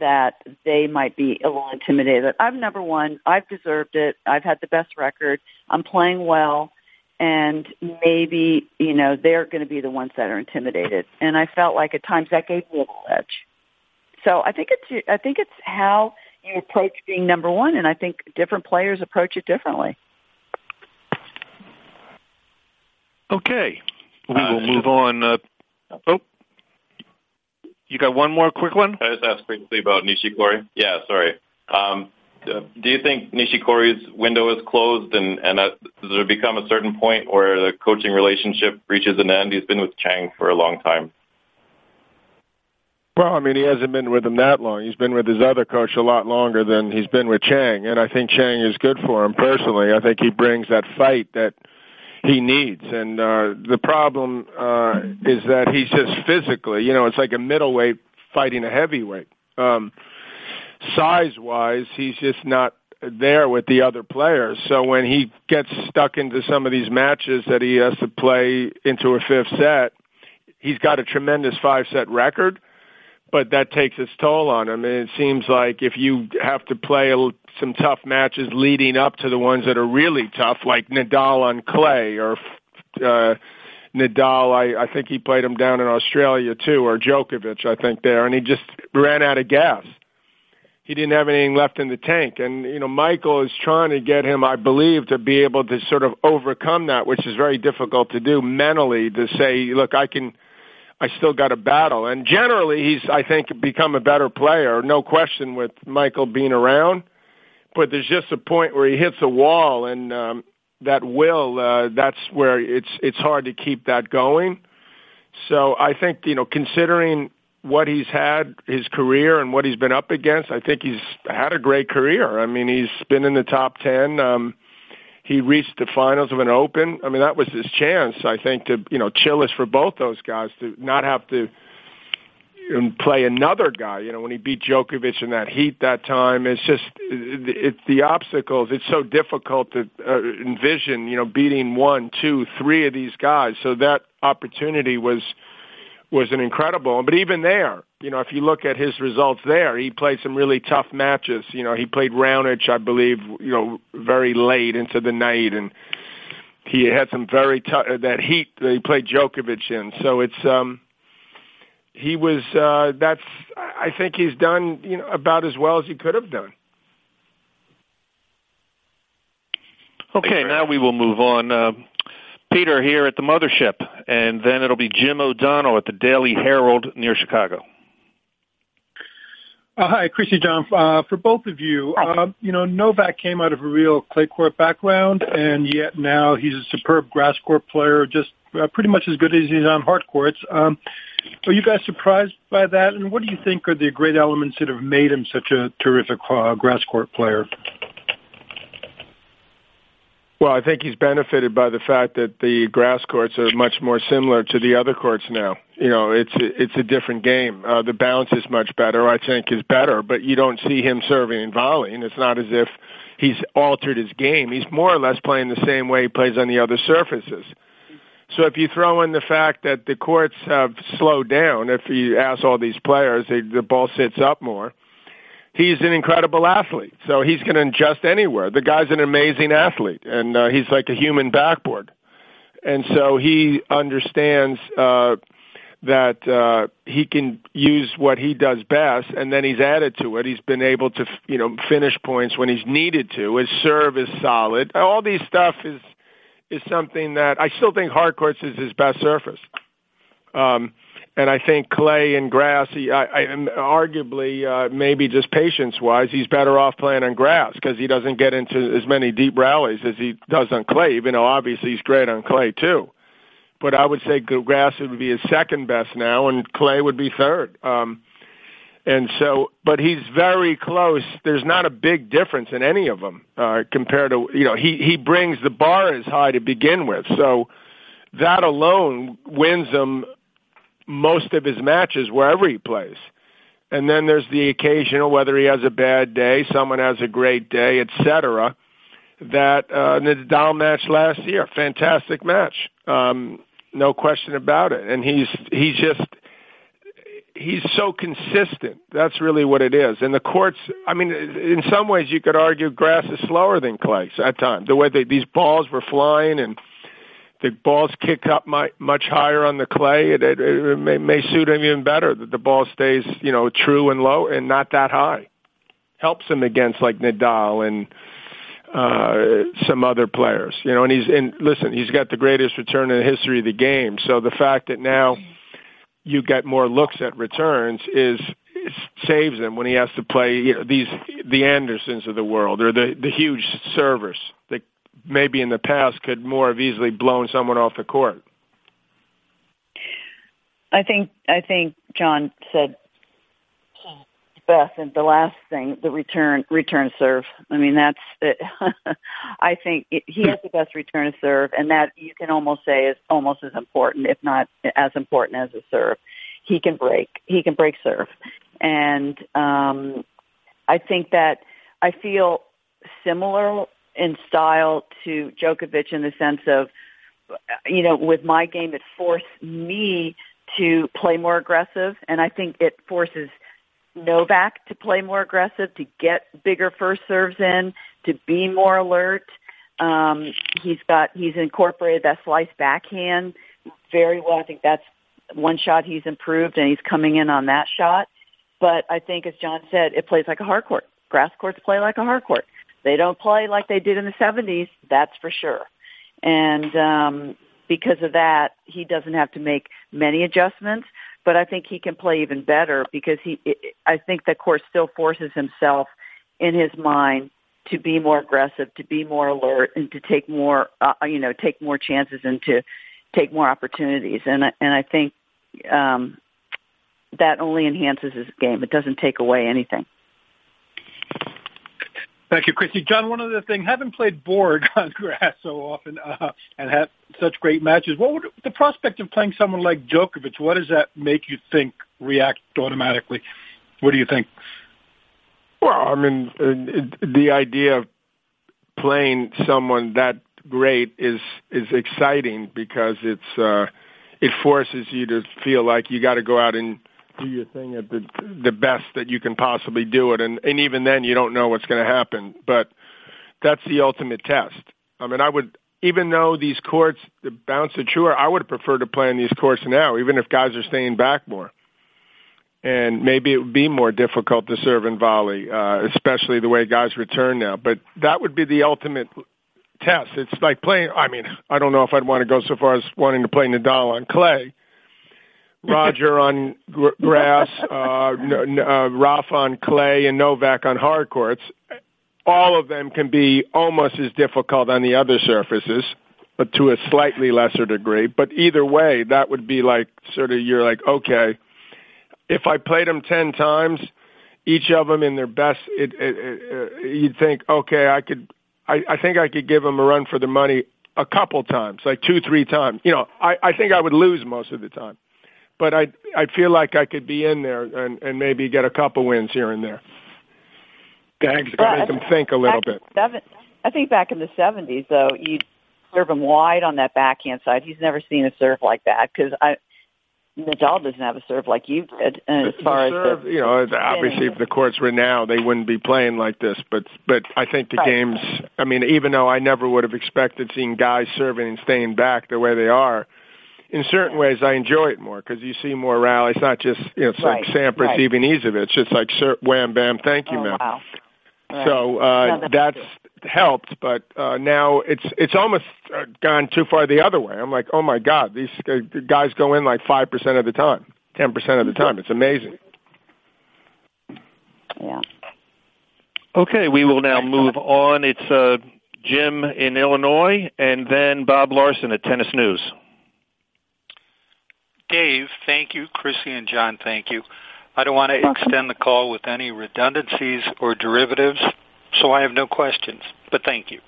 that they might be a little intimidated. I'm number one. I've deserved it. I've had the best record. I'm playing well. And maybe, you know, they're going to be the ones that are intimidated. And I felt like at times that gave me a little edge. So I think it's, I think it's how you approach being number one. And I think different players approach it differently. Okay. We will move on. Uh, oh, you got one more quick one? I just asked quickly about Nishikori. Yeah, sorry. Um, do you think Nishikori's window is closed, and, and uh, does there become a certain point where the coaching relationship reaches an end? He's been with Chang for a long time. Well, I mean, he hasn't been with him that long. He's been with his other coach a lot longer than he's been with Chang, and I think Chang is good for him personally. I think he brings that fight that he needs. And uh, the problem uh, is that he's just physically, you know, it's like a middleweight fighting a heavyweight. Um, size wise, he's just not there with the other players. So when he gets stuck into some of these matches that he has to play into a fifth set, he's got a tremendous five set record but that takes its toll on him. And it seems like if you have to play some tough matches leading up to the ones that are really tough, like Nadal on clay or uh, Nadal, I, I think he played him down in Australia too, or Djokovic, I think there, and he just ran out of gas. He didn't have anything left in the tank. And, you know, Michael is trying to get him, I believe, to be able to sort of overcome that, which is very difficult to do mentally, to say, look, I can – I still got a battle. And generally, he's, I think, become a better player, no question, with Michael being around. But there's just a point where he hits a wall, and um, that will, uh, that's where it's it's hard to keep that going. So I think, you know, considering what he's had his career and what he's been up against, I think he's had a great career. I mean, he's been in the top ten. Um, he reached the finals of an Open. I mean, that was his chance, I think, to you know chill us for both those guys to not have to and play another guy. You know, when he beat Djokovic in that heat that time, it's just it, it, the obstacles. It's so difficult to uh, envision. You know, beating one, two, three of these guys. So that opportunity was was an incredible. But even there, you know, if you look at his results there, he played some really tough matches. You know, he played Raonic, I believe, you know, very late into the night, and he had some very tough that heat that he played Djokovic in. So it's um he was uh that's I think he's done, you know, about as well as he could have done. Okay, now we will move on. Uh, Peter here at the mothership, and then it'll be Jim O'Donnell at the Daily Herald near Chicago. Uh, hi, Chrissie John. Uh, for both of you, uh, you know, Novak came out of a real clay court background, and yet now he's a superb grass court player, just uh, pretty much as good as he's on hard courts. Um, are you guys surprised by that? And what do you think are the great elements that have made him such a terrific uh, grass court player? Well, I think he's benefited by the fact that the grass courts are much more similar to the other courts now. You know, it's it's a different game. Uh, the bounce is much better. I think is better, but you don't see him serving and volleying. It's not as if he's altered his game. He's more or less playing the same way he plays on the other surfaces. So if you throw in the fact that the courts have slowed down, if you ask all these players, they, the ball sits up more he's an incredible athlete. So he's going to adjust anywhere. The guy's an amazing athlete, and uh, he's like a human backboard. And so he understands uh, that uh, he can use what he does best, and then he's added to it. He's been able to, you know, finish points when he's needed to. His serve is solid. All these stuff is is something that I still think hard courts is his best surface. Um, and I think clay and grass, he, I, I, arguably, uh, maybe just patience-wise, he's better off playing on grass because he doesn't get into as many deep rallies as he does on clay. Even though obviously he's great on clay too, but I would say grass would be his second best now, and clay would be third. Um, and so, but he's very close. There's not a big difference in any of them uh, compared to you know he he brings the bar as high to begin with, so that alone wins him most of his matches wherever he plays. And then there's the occasional, whether he has a bad day, someone has a great day, etc. That uh, Nadal match last year, fantastic match, um, no question about it. And he's he's just he's so consistent. That's really what it is. And the courts, I mean, in some ways you could argue grass is slower than clay at times. The way they, these balls were flying and the balls kick up my, much higher on the clay. It, it, it may, may suit him even better that the ball stays, you know, true and low and not that high. Helps him against like Nadal and uh, some other players, you know. And he's and listen, he's got the greatest return in the history of the game. So the fact that now you get more looks at returns is saves him when he has to play you know, these the Andersons of the world or the the huge servers that maybe in the past could more have easily blown someone off the court. I think I think John said best and the last thing the return return serve i mean that's it. i think it, he has the best return serve and that you can almost say is almost as important if not as important as a serve he can break he can break serve and um i think that i feel similar in style to Djokovic in the sense of, you know, with my game, it forced me to play more aggressive, and I think it forces Novak to play more aggressive, to get bigger first serves in, to be more alert. Um, he's got he's incorporated that slice backhand very well. I think that's one shot he's improved, and he's coming in on that shot. But I think, as John said, it plays like a hard court. Grass courts play like a hard court. They don't play like they did in the 70s, that's for sure. And um, because of that, he doesn't have to make many adjustments. But I think he can play even better because he. I think the court still forces himself in his mind to be more aggressive, to be more alert, and to take more, uh, you know, take more chances and to take more opportunities. And and I think um, that only enhances his game. It doesn't take away anything. Thank you, Christy. John, one other thing, having played Borg on grass so often uh, and had such great matches, what would the prospect of playing someone like Djokovic? What does that make you think react automatically? What do you think? Well, I mean, uh, the idea of playing someone that great is is exciting because it's uh, it forces you to feel like you got to go out and do your thing at the the best that you can possibly do it, and and even then you don't know what's going to happen. But that's the ultimate test. I mean, I would even though these courts the bounce are truer, I would prefer to play in these courts now, even if guys are staying back more. And maybe it would be more difficult to serve and volley, uh, especially the way guys return now. But that would be the ultimate test. It's like playing. I mean, I don't know if I'd want to go so far as wanting to play Nadal on clay Roger on grass, uh, uh, Rafa on clay, and Novak on hard courts. All of them can be almost as difficult on the other surfaces, but to a slightly lesser degree. But either way, that would be like sort of you're like, okay, if I played them ten times, each of them in their best, it, it, it, uh, you'd think, okay, I could, I, I think I could give them a run for the money a couple times, like two, three times. You know, I, I think I would lose most of the time but I I feel like I could be in there and and maybe get a couple wins here and there. Thanks. Well, make them think a little bit. Seven, I think back in the seventies, though, you serve him wide on that backhand side. He's never seen a serve like that because I. Nadal doesn't have a serve like you did. And as far serve, as the, you know, obviously, if the courts were now, they wouldn't be playing like this. But but I think the right. games. I mean, even though I never would have expected seeing guys serving and staying back the way they are, in certain ways I enjoy it more because you see more rally. It's not just you know it's right, like Sampras, right. even It's It's like wham bam, thank you, oh, man. Wow. Right. So uh, no, that's, that's helped, but uh, now it's it's almost uh, gone too far the other way. I'm like, oh my god, these guys go in like five percent of the time, ten percent of the time. It's amazing. Yeah. Okay, we will now move on. It's uh, Jim in Illinois, and then Bob Larson at Tennis News. Dave, thank you. Chrissie and John, thank you. I don't want to extend the call with any redundancies or derivatives, so I have no questions. But thank you.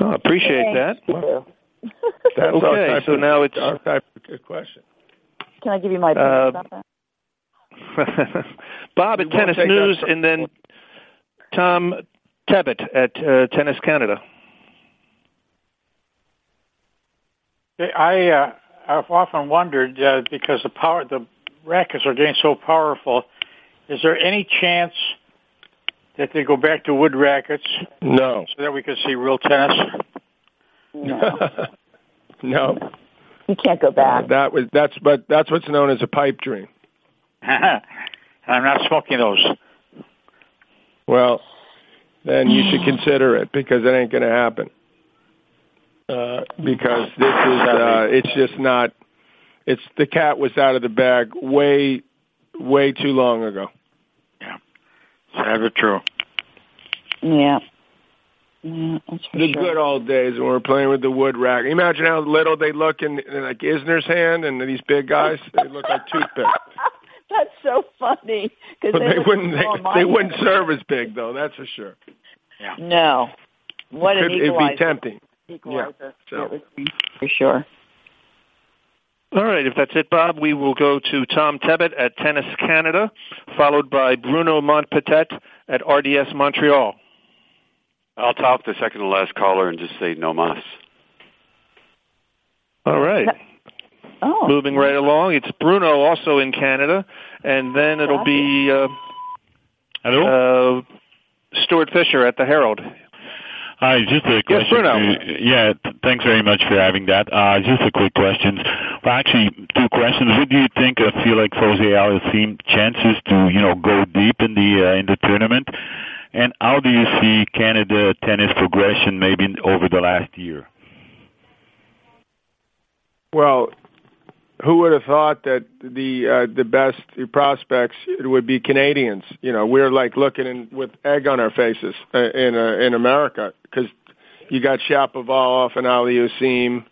Oh, appreciate Thank that. you. That's Okay, our type so of, now it's- our type of good question. Can I give you my opinion Uh, about that? Bob at Tennis News, and then Tom Tebbutt at uh, Tennis Canada. I uh, I've often wondered uh, because the power the rackets are getting so powerful. Is there any chance that they go back to wood rackets No, so that we can see real tennis? No, no. you can't go back. That was that's but that's what's known as a pipe dream. I'm not smoking those. Well, then you should consider it because it ain't going to happen. Uh, because this is uh, it's just not. It's the cat was out of the bag way, way too long ago. Ever true. Yeah. Yeah, that's for The sure. good old days when we were playing with the wood rack. Imagine how little they look in, in like Isner's hand, and these big guys they look like toothpicks. That's so funny because But they look wouldn't they, they wouldn't serve as big though. That's for sure. Yeah. No. What It an could- it'd be tempting. Equalizer. so. It would for sure. All right, if that's it, Bob, we will go to Tom Tebbutt at Tennis Canada, followed by Bruno Montpetit at RDS Montreal. I'll top the second to last caller and just say no mas. All right. Oh. Moving right along, it's Bruno also in Canada, and then it'll be uh, Hello? uh, Stuart Fisher at the Herald. Hi, just a question. Bruno. yeah, thanks very much for having that. Uh, just a quick question. Well, actually, two questions. What do you think? Like Auger-Aliassime chances to, you know, go deep in the uh, in the tournament, and how do you see Canada tennis progression maybe over the last year? Well, who would have thought that the uh, the best prospects would be Canadians? You know, we're like looking in, with egg on our faces uh, in uh, in America because you got Shapovalov and Aliassime.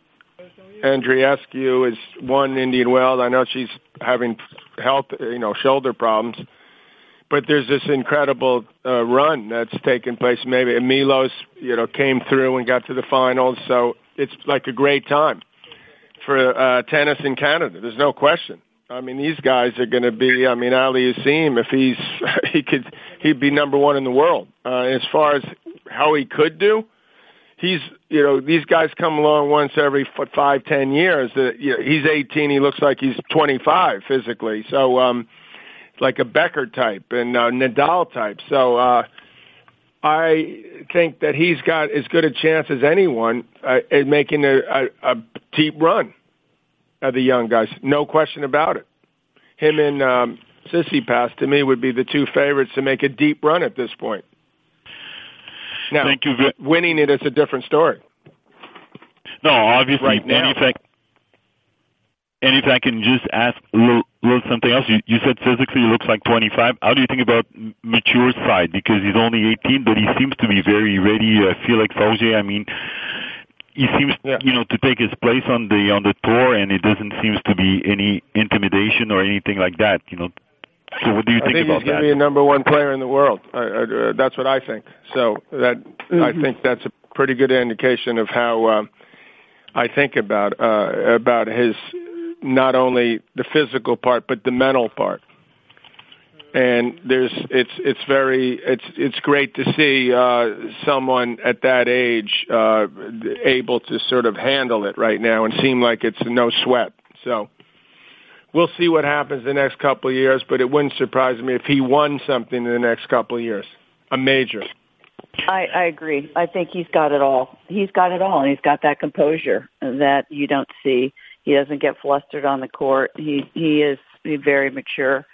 Andreescu is one Indian Wells. I know she's having health, you know, shoulder problems. But there's this incredible uh, run that's taken place. Maybe Milos, you know, came through and got to the finals, so it's like a great time for uh, tennis in Canada. There's no question. I mean, these guys are going to be. I mean, Aliassime, if he's he could, he'd be number one in the world. Uh, as far as how he could do, he's you know these guys come along once every five ten years. That you know, he's 18. He looks like he's 25 physically. So um, like a Becker type and uh, Nadal type. So uh, I think that he's got as good a chance as anyone uh, at making a, a, a deep run of the young guys. No question about it. Him and um, Tsitsipas to me would be the two favorites to make a deep run at this point. Now, Thank you. winning it is a different story. No, obviously. Right now. If I, and if I can just ask a little, little something else, you, you said physically he looks like 25. How do you think about mature side? Because he's only 18, but he seems to be very ready. I feel like Fauger. I mean, he seems, Yeah. you know, to take his place on the on the tour, and it doesn't seem to be any intimidation or anything like that. You know. So what do you I think, think about he's going to be a number one player in the world. I, I, uh, that's what I think. So that I think that's a pretty good indication of how uh, I think about uh, about his not only the physical part but the mental part. And there's it's it's very it's it's great to see uh, someone at that age uh, able to sort of handle it right now and seem like it's no sweat. So we'll see what happens the next couple of years, but it wouldn't surprise me if he won something in the next couple of years, a major. I, I agree. I think he's got it all. He's got it all, and he's got that composure that you don't see. He doesn't get flustered on the court. He he is very mature.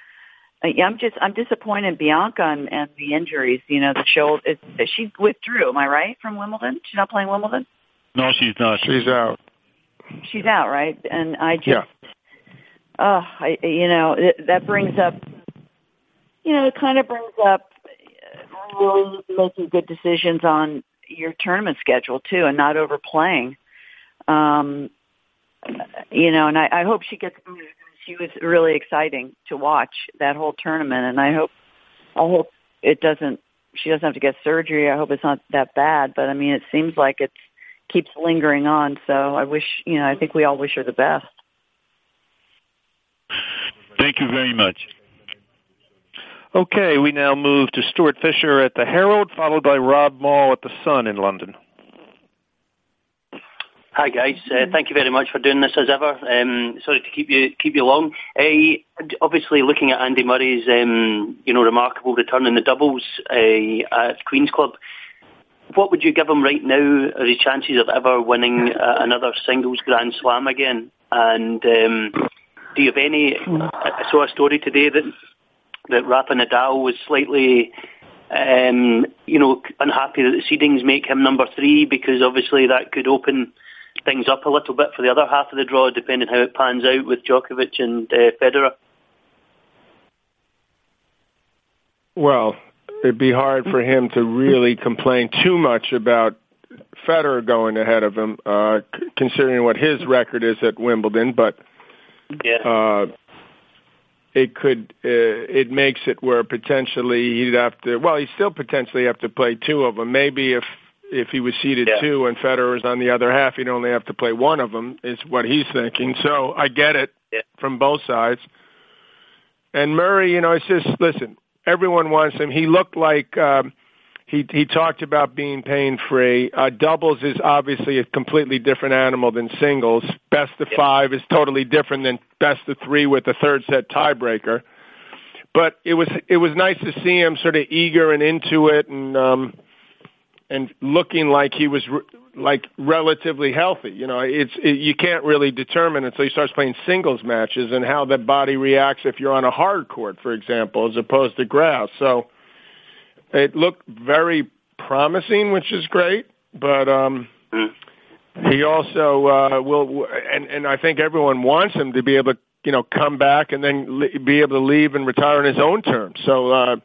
Uh, yeah, I'm just I'm disappointed in Bianca and, and the injuries. You know, the shoulder. It, she withdrew. Am I right from Wimbledon? She's not playing Wimbledon. No, she's not. She's out. She's out, right? And I just, Yeah. oh, I, you know, it, that brings up, you know, it kind of brings up uh, really making good decisions on your tournament schedule too, and not overplaying. Um, you know, and I, I hope she gets. She was really exciting to watch that whole tournament, and I hope, I hope it doesn't. She doesn't have to get surgery. I hope it's not that bad. But I mean, it seems like it keeps lingering on. So I wish, you know, I think we all wish her the best. Thank you very much. Okay, we now move to Stuart Fisher at the Herald, followed by Rob Mall at the Sun in London. Hi guys, uh, thank you very much for doing this as ever. Um, sorry to keep you keep you long. Uh, obviously, looking at Andy Murray's um, you know remarkable return in the doubles uh, at Queens Club, what would you give him right now? Are his chances of ever winning uh, another singles Grand Slam again? And um, do you have any? I saw a story today that that Rafa Nadal was slightly um, you know, unhappy that the seedings make him number three because obviously that could open things up a little bit for the other half of the draw, depending how it pans out with Djokovic and uh, Federer. Well, it'd be hard for him to really complain too much about Federer going ahead of him, uh, c- considering what his record is at Wimbledon. But Yeah. uh, it could uh, it makes it where potentially he'd have to. Well, he still potentially have to play two of them. Maybe if if he was seeded Yeah. two and Federer's on the other half, he'd only have to play one of them. Is what he's thinking. So I get it Yeah. from both sides. And Murray, you know, it's just listen. Everyone wants him. He looked like um, he he talked about being pain free. Uh, doubles is obviously a completely different animal than singles. Best of five is totally different than best of three with a third set tiebreaker. But it was it was nice to see him sort of eager and into it, and um, and looking like he was re- like relatively healthy. You know, it's it, you can't really determine until he starts playing singles matches and how the body reacts if you're on a hard court, for example, as opposed to grass. So it looked very promising, which is great. But um, he also uh, will, and and I think everyone wants him to be able to, you know, come back and then li- be able to leave and retire on his own terms. So. uh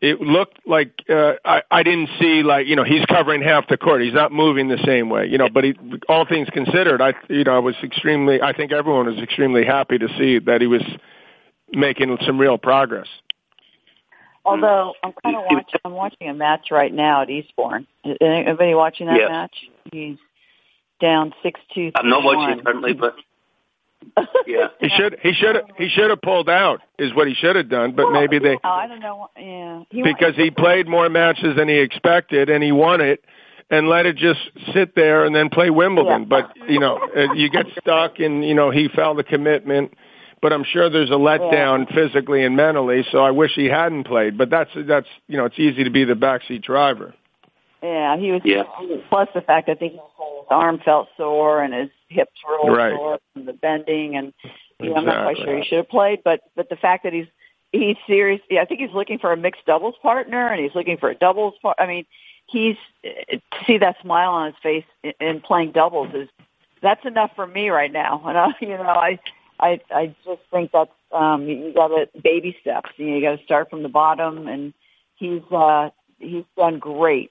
it looked like uh, I, I didn't see like you know he's covering half the court. He's not moving the same way, you know. But he, all things considered, I you know I was extremely. I think everyone was extremely happy to see that he was making some real progress. Although I'm kind of watching, I'm watching a match right now at Eastbourne. Is Anybody watching that Yeah. match? He's down six two. I'm not watching it currently, but yeah. He should he should he should have pulled out is what he should have done, but maybe they Oh, I don't know. Yeah, he because he played more matches than he expected and he won it and let it just sit there and then play Wimbledon. But you know, uh, you get stuck and you know he felt the commitment. But I'm sure there's a letdown physically and mentally. So I wish he hadn't played. But that's that's you know it's easy to be the backseat driver. Yeah, he was. Yeah. Plus the fact I think his arm felt sore and his hips were all Right. sore from the bending, and you know, I'm not quite sure he should have played. But but the fact that he's he's serious, yeah, I think he's looking for a mixed doubles partner, and he's looking for a doubles. Par- I mean, he's to see that smile on his face in, in playing doubles is that's enough for me right now. And I, you know, I I I just think that's um you, you got to baby steps. You, know, you got to start from the bottom, and he's uh he's done great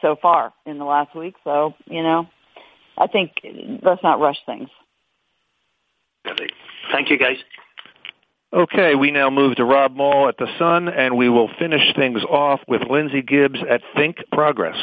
so far in the last week. So you know, I think let's not rush things. Thank you, guys. Okay, we now move to Rob Mall at the Sun, and we will finish things off with Lindsay Gibbs at Think Progress.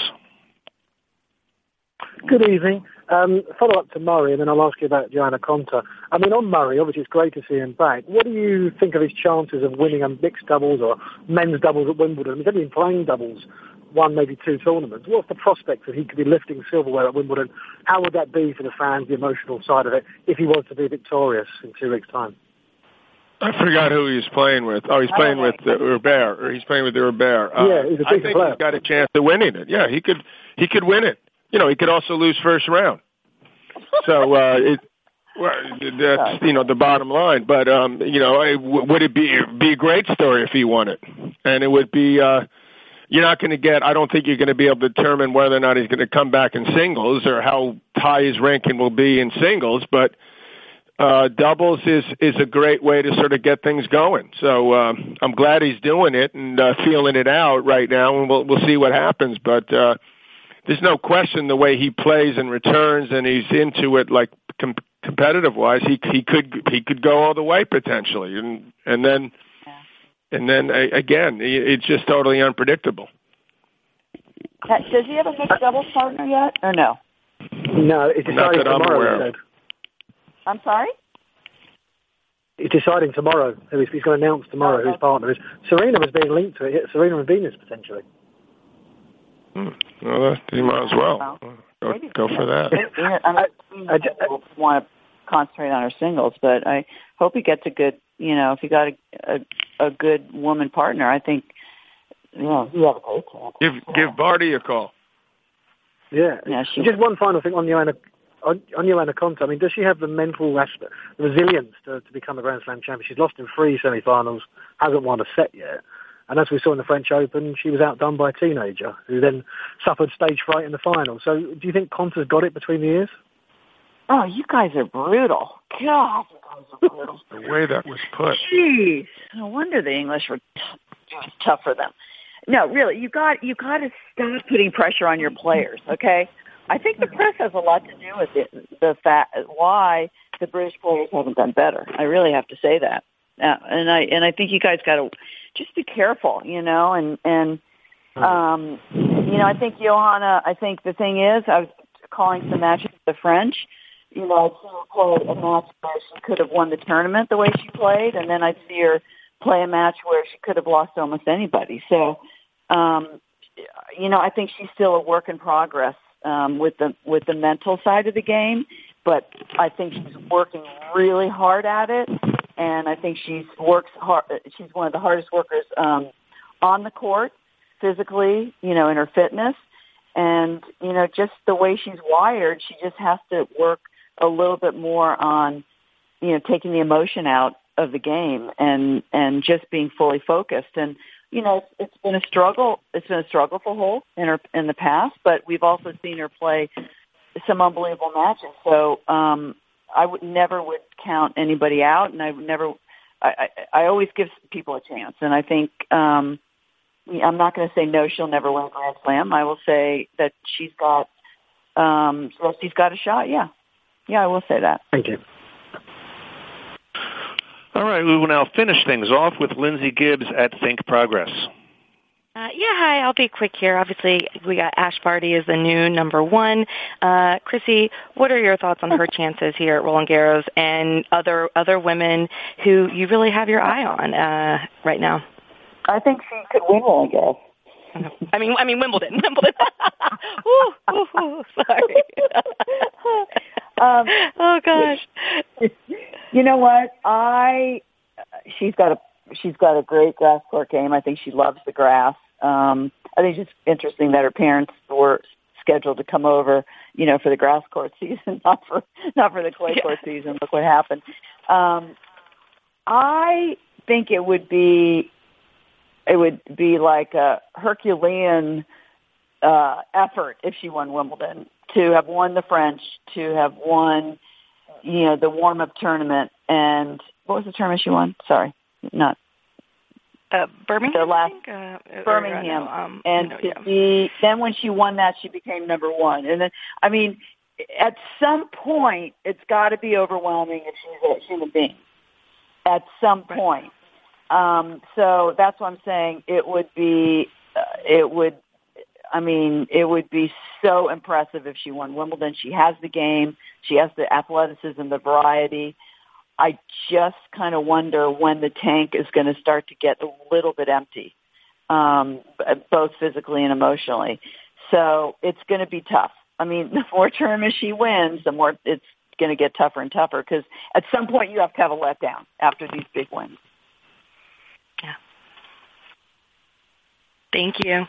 Good evening. Um, follow up to Murray, and then I'll ask you about Johanna Konta. I mean, on Murray, obviously it's great to see him back. What do you think of his chances of winning a mixed doubles or men's doubles at Wimbledon? He's only been playing doubles, one maybe two tournaments. What's the prospect that he could be lifting silverware at Wimbledon? How would that be for the fans, the emotional side of it, if he was to be victorious in two weeks' time? I forgot who he was playing with. Oh, he's playing with uh, Herbert, or he's playing with Herbert. Uh, Yeah, he's a I think player. he's got a chance of winning it. Yeah, he could. He could win it. You know, he could also lose first round. So uh, it. Well, that's you know the bottom line, but um, you know, it, would it be be a great story if he won it? And it would be. uh You're not going to get. I don't think you're going to be able to determine whether or not he's going to come back in singles or how high his ranking will be in singles, but uh, doubles is is a great way to sort of get things going. So um, I'm glad he's doing it and uh, feeling it out right now, and we'll we'll see what happens. But uh, there's no question the way he plays and returns, and he's into it like com- competitive wise. He he could he could go all the way potentially, and and then and then again, it's just totally unpredictable. Does he have a mixed doubles partner yet, or no? No, it's Not deciding that I'm tomorrow. aware of. I'm sorry. It's deciding tomorrow. He's, he's going to announce tomorrow who his partner is. Serena was being linked to it. Serena and Venus potentially. Hmm. Well, that, you might as well go, go for that. I, I, just want to concentrate on her singles, but I hope he gets a good. You know, if he got a a, a good woman partner, I think. You know, he have a great chance. Give give Barty a call. Yeah. Yeah, she- Just one final thing on Johanna, on, on Johanna Konta. I mean, does she have the mental aspect, the resilience to, to become a Grand Slam champion? She's lost in three semi-finals, hasn't won a set yet. And as we saw in the French Open, she was outdone by a teenager who then suffered stage fright in the final. So do you think Konta's got it between the ears? Oh, you guys are brutal. God, you guys are brutal. The way that was put. Jeez, no wonder the English were t- tough for them. No, really, you got you got to stop putting pressure on your players. Okay, I think the press has a lot to do with it. The fact why the British players haven't done better. I really have to say that, uh, and I and I think you guys got to just be careful, you know, and and um, you know, I think Johanna. I think the thing is, I was calling some matches with the French. You know, I'd see her play a match where she could have won the tournament the way she played, and then I'd see her play a match where she could have lost almost anybody. So, um, you know, I think she's still a work in progress um, with the with the mental side of the game, but I think she's working really hard at it, and I think she's works hard. She's one of the hardest workers um, on the court, physically, you know, in her fitness, and you know, just the way she's wired, she just has to work a little bit more on, you know, taking the emotion out of the game and and just being fully focused. And you know it's, been a struggle it's been a struggle for Holt in her in the past but we've also seen her play some unbelievable matches. So um I would never would count anybody out and I would never I I, I always give people a chance. And I think um I'm not going to say no she'll never win a grand slam. I will say that she's got um well, she's got a shot yeah yeah I will say that Thank you. All right. right, we will now finish things off with Lindsay Gibbs at Think Progress. Uh, yeah, hi. I'll be quick here. Obviously, we got Ash Barty as the new number one. Uh, Chrissie, what are your thoughts on her chances here at Roland Garros and other other women who you really have your eye on uh, right now? I think she could win Roland Garros. I mean, I mean Wimbledon. Wimbledon. ooh, ooh, ooh, sorry. Um, oh gosh. You know what? I she's got a she's got a great grass court game. I think she loves the grass. Um, I think it's interesting that her parents were scheduled to come over, you know, for the grass court season, not for not for the clay Yeah. court season. Look what happened. Um, I think it would be it would be like a Herculean uh, effort if she won Wimbledon to have won the French, to have won, you know, the warm up tournament, and what was the tournament she won? Sorry, not Uh, Birmingham. the last? Uh, or, Birmingham, uh, no, um, and no, to yeah. be then when she won that, she became number one. And then, I mean, at some point, it's got to be overwhelming if she's a human being. At some point, um, so that's what I'm saying. It would be, uh, it would. I mean, it would be so impressive if she won Wimbledon. She has the game. She has the athleticism, the variety. I just kind of wonder when the tank is going to start to get a little bit empty, um, both physically and emotionally. So it's going to be tough. I mean, the more tournaments she wins, the more it's going to get tougher and tougher because at some point you have to have a letdown after these big wins. Yeah. Thank you.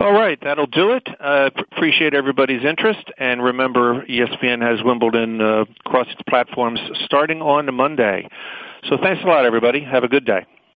All right, that'll do it. Uh, appreciate everybody's interest, and remember, ESPN has Wimbledon uh, across its platforms starting on Monday. So thanks a lot, everybody. Have a good day.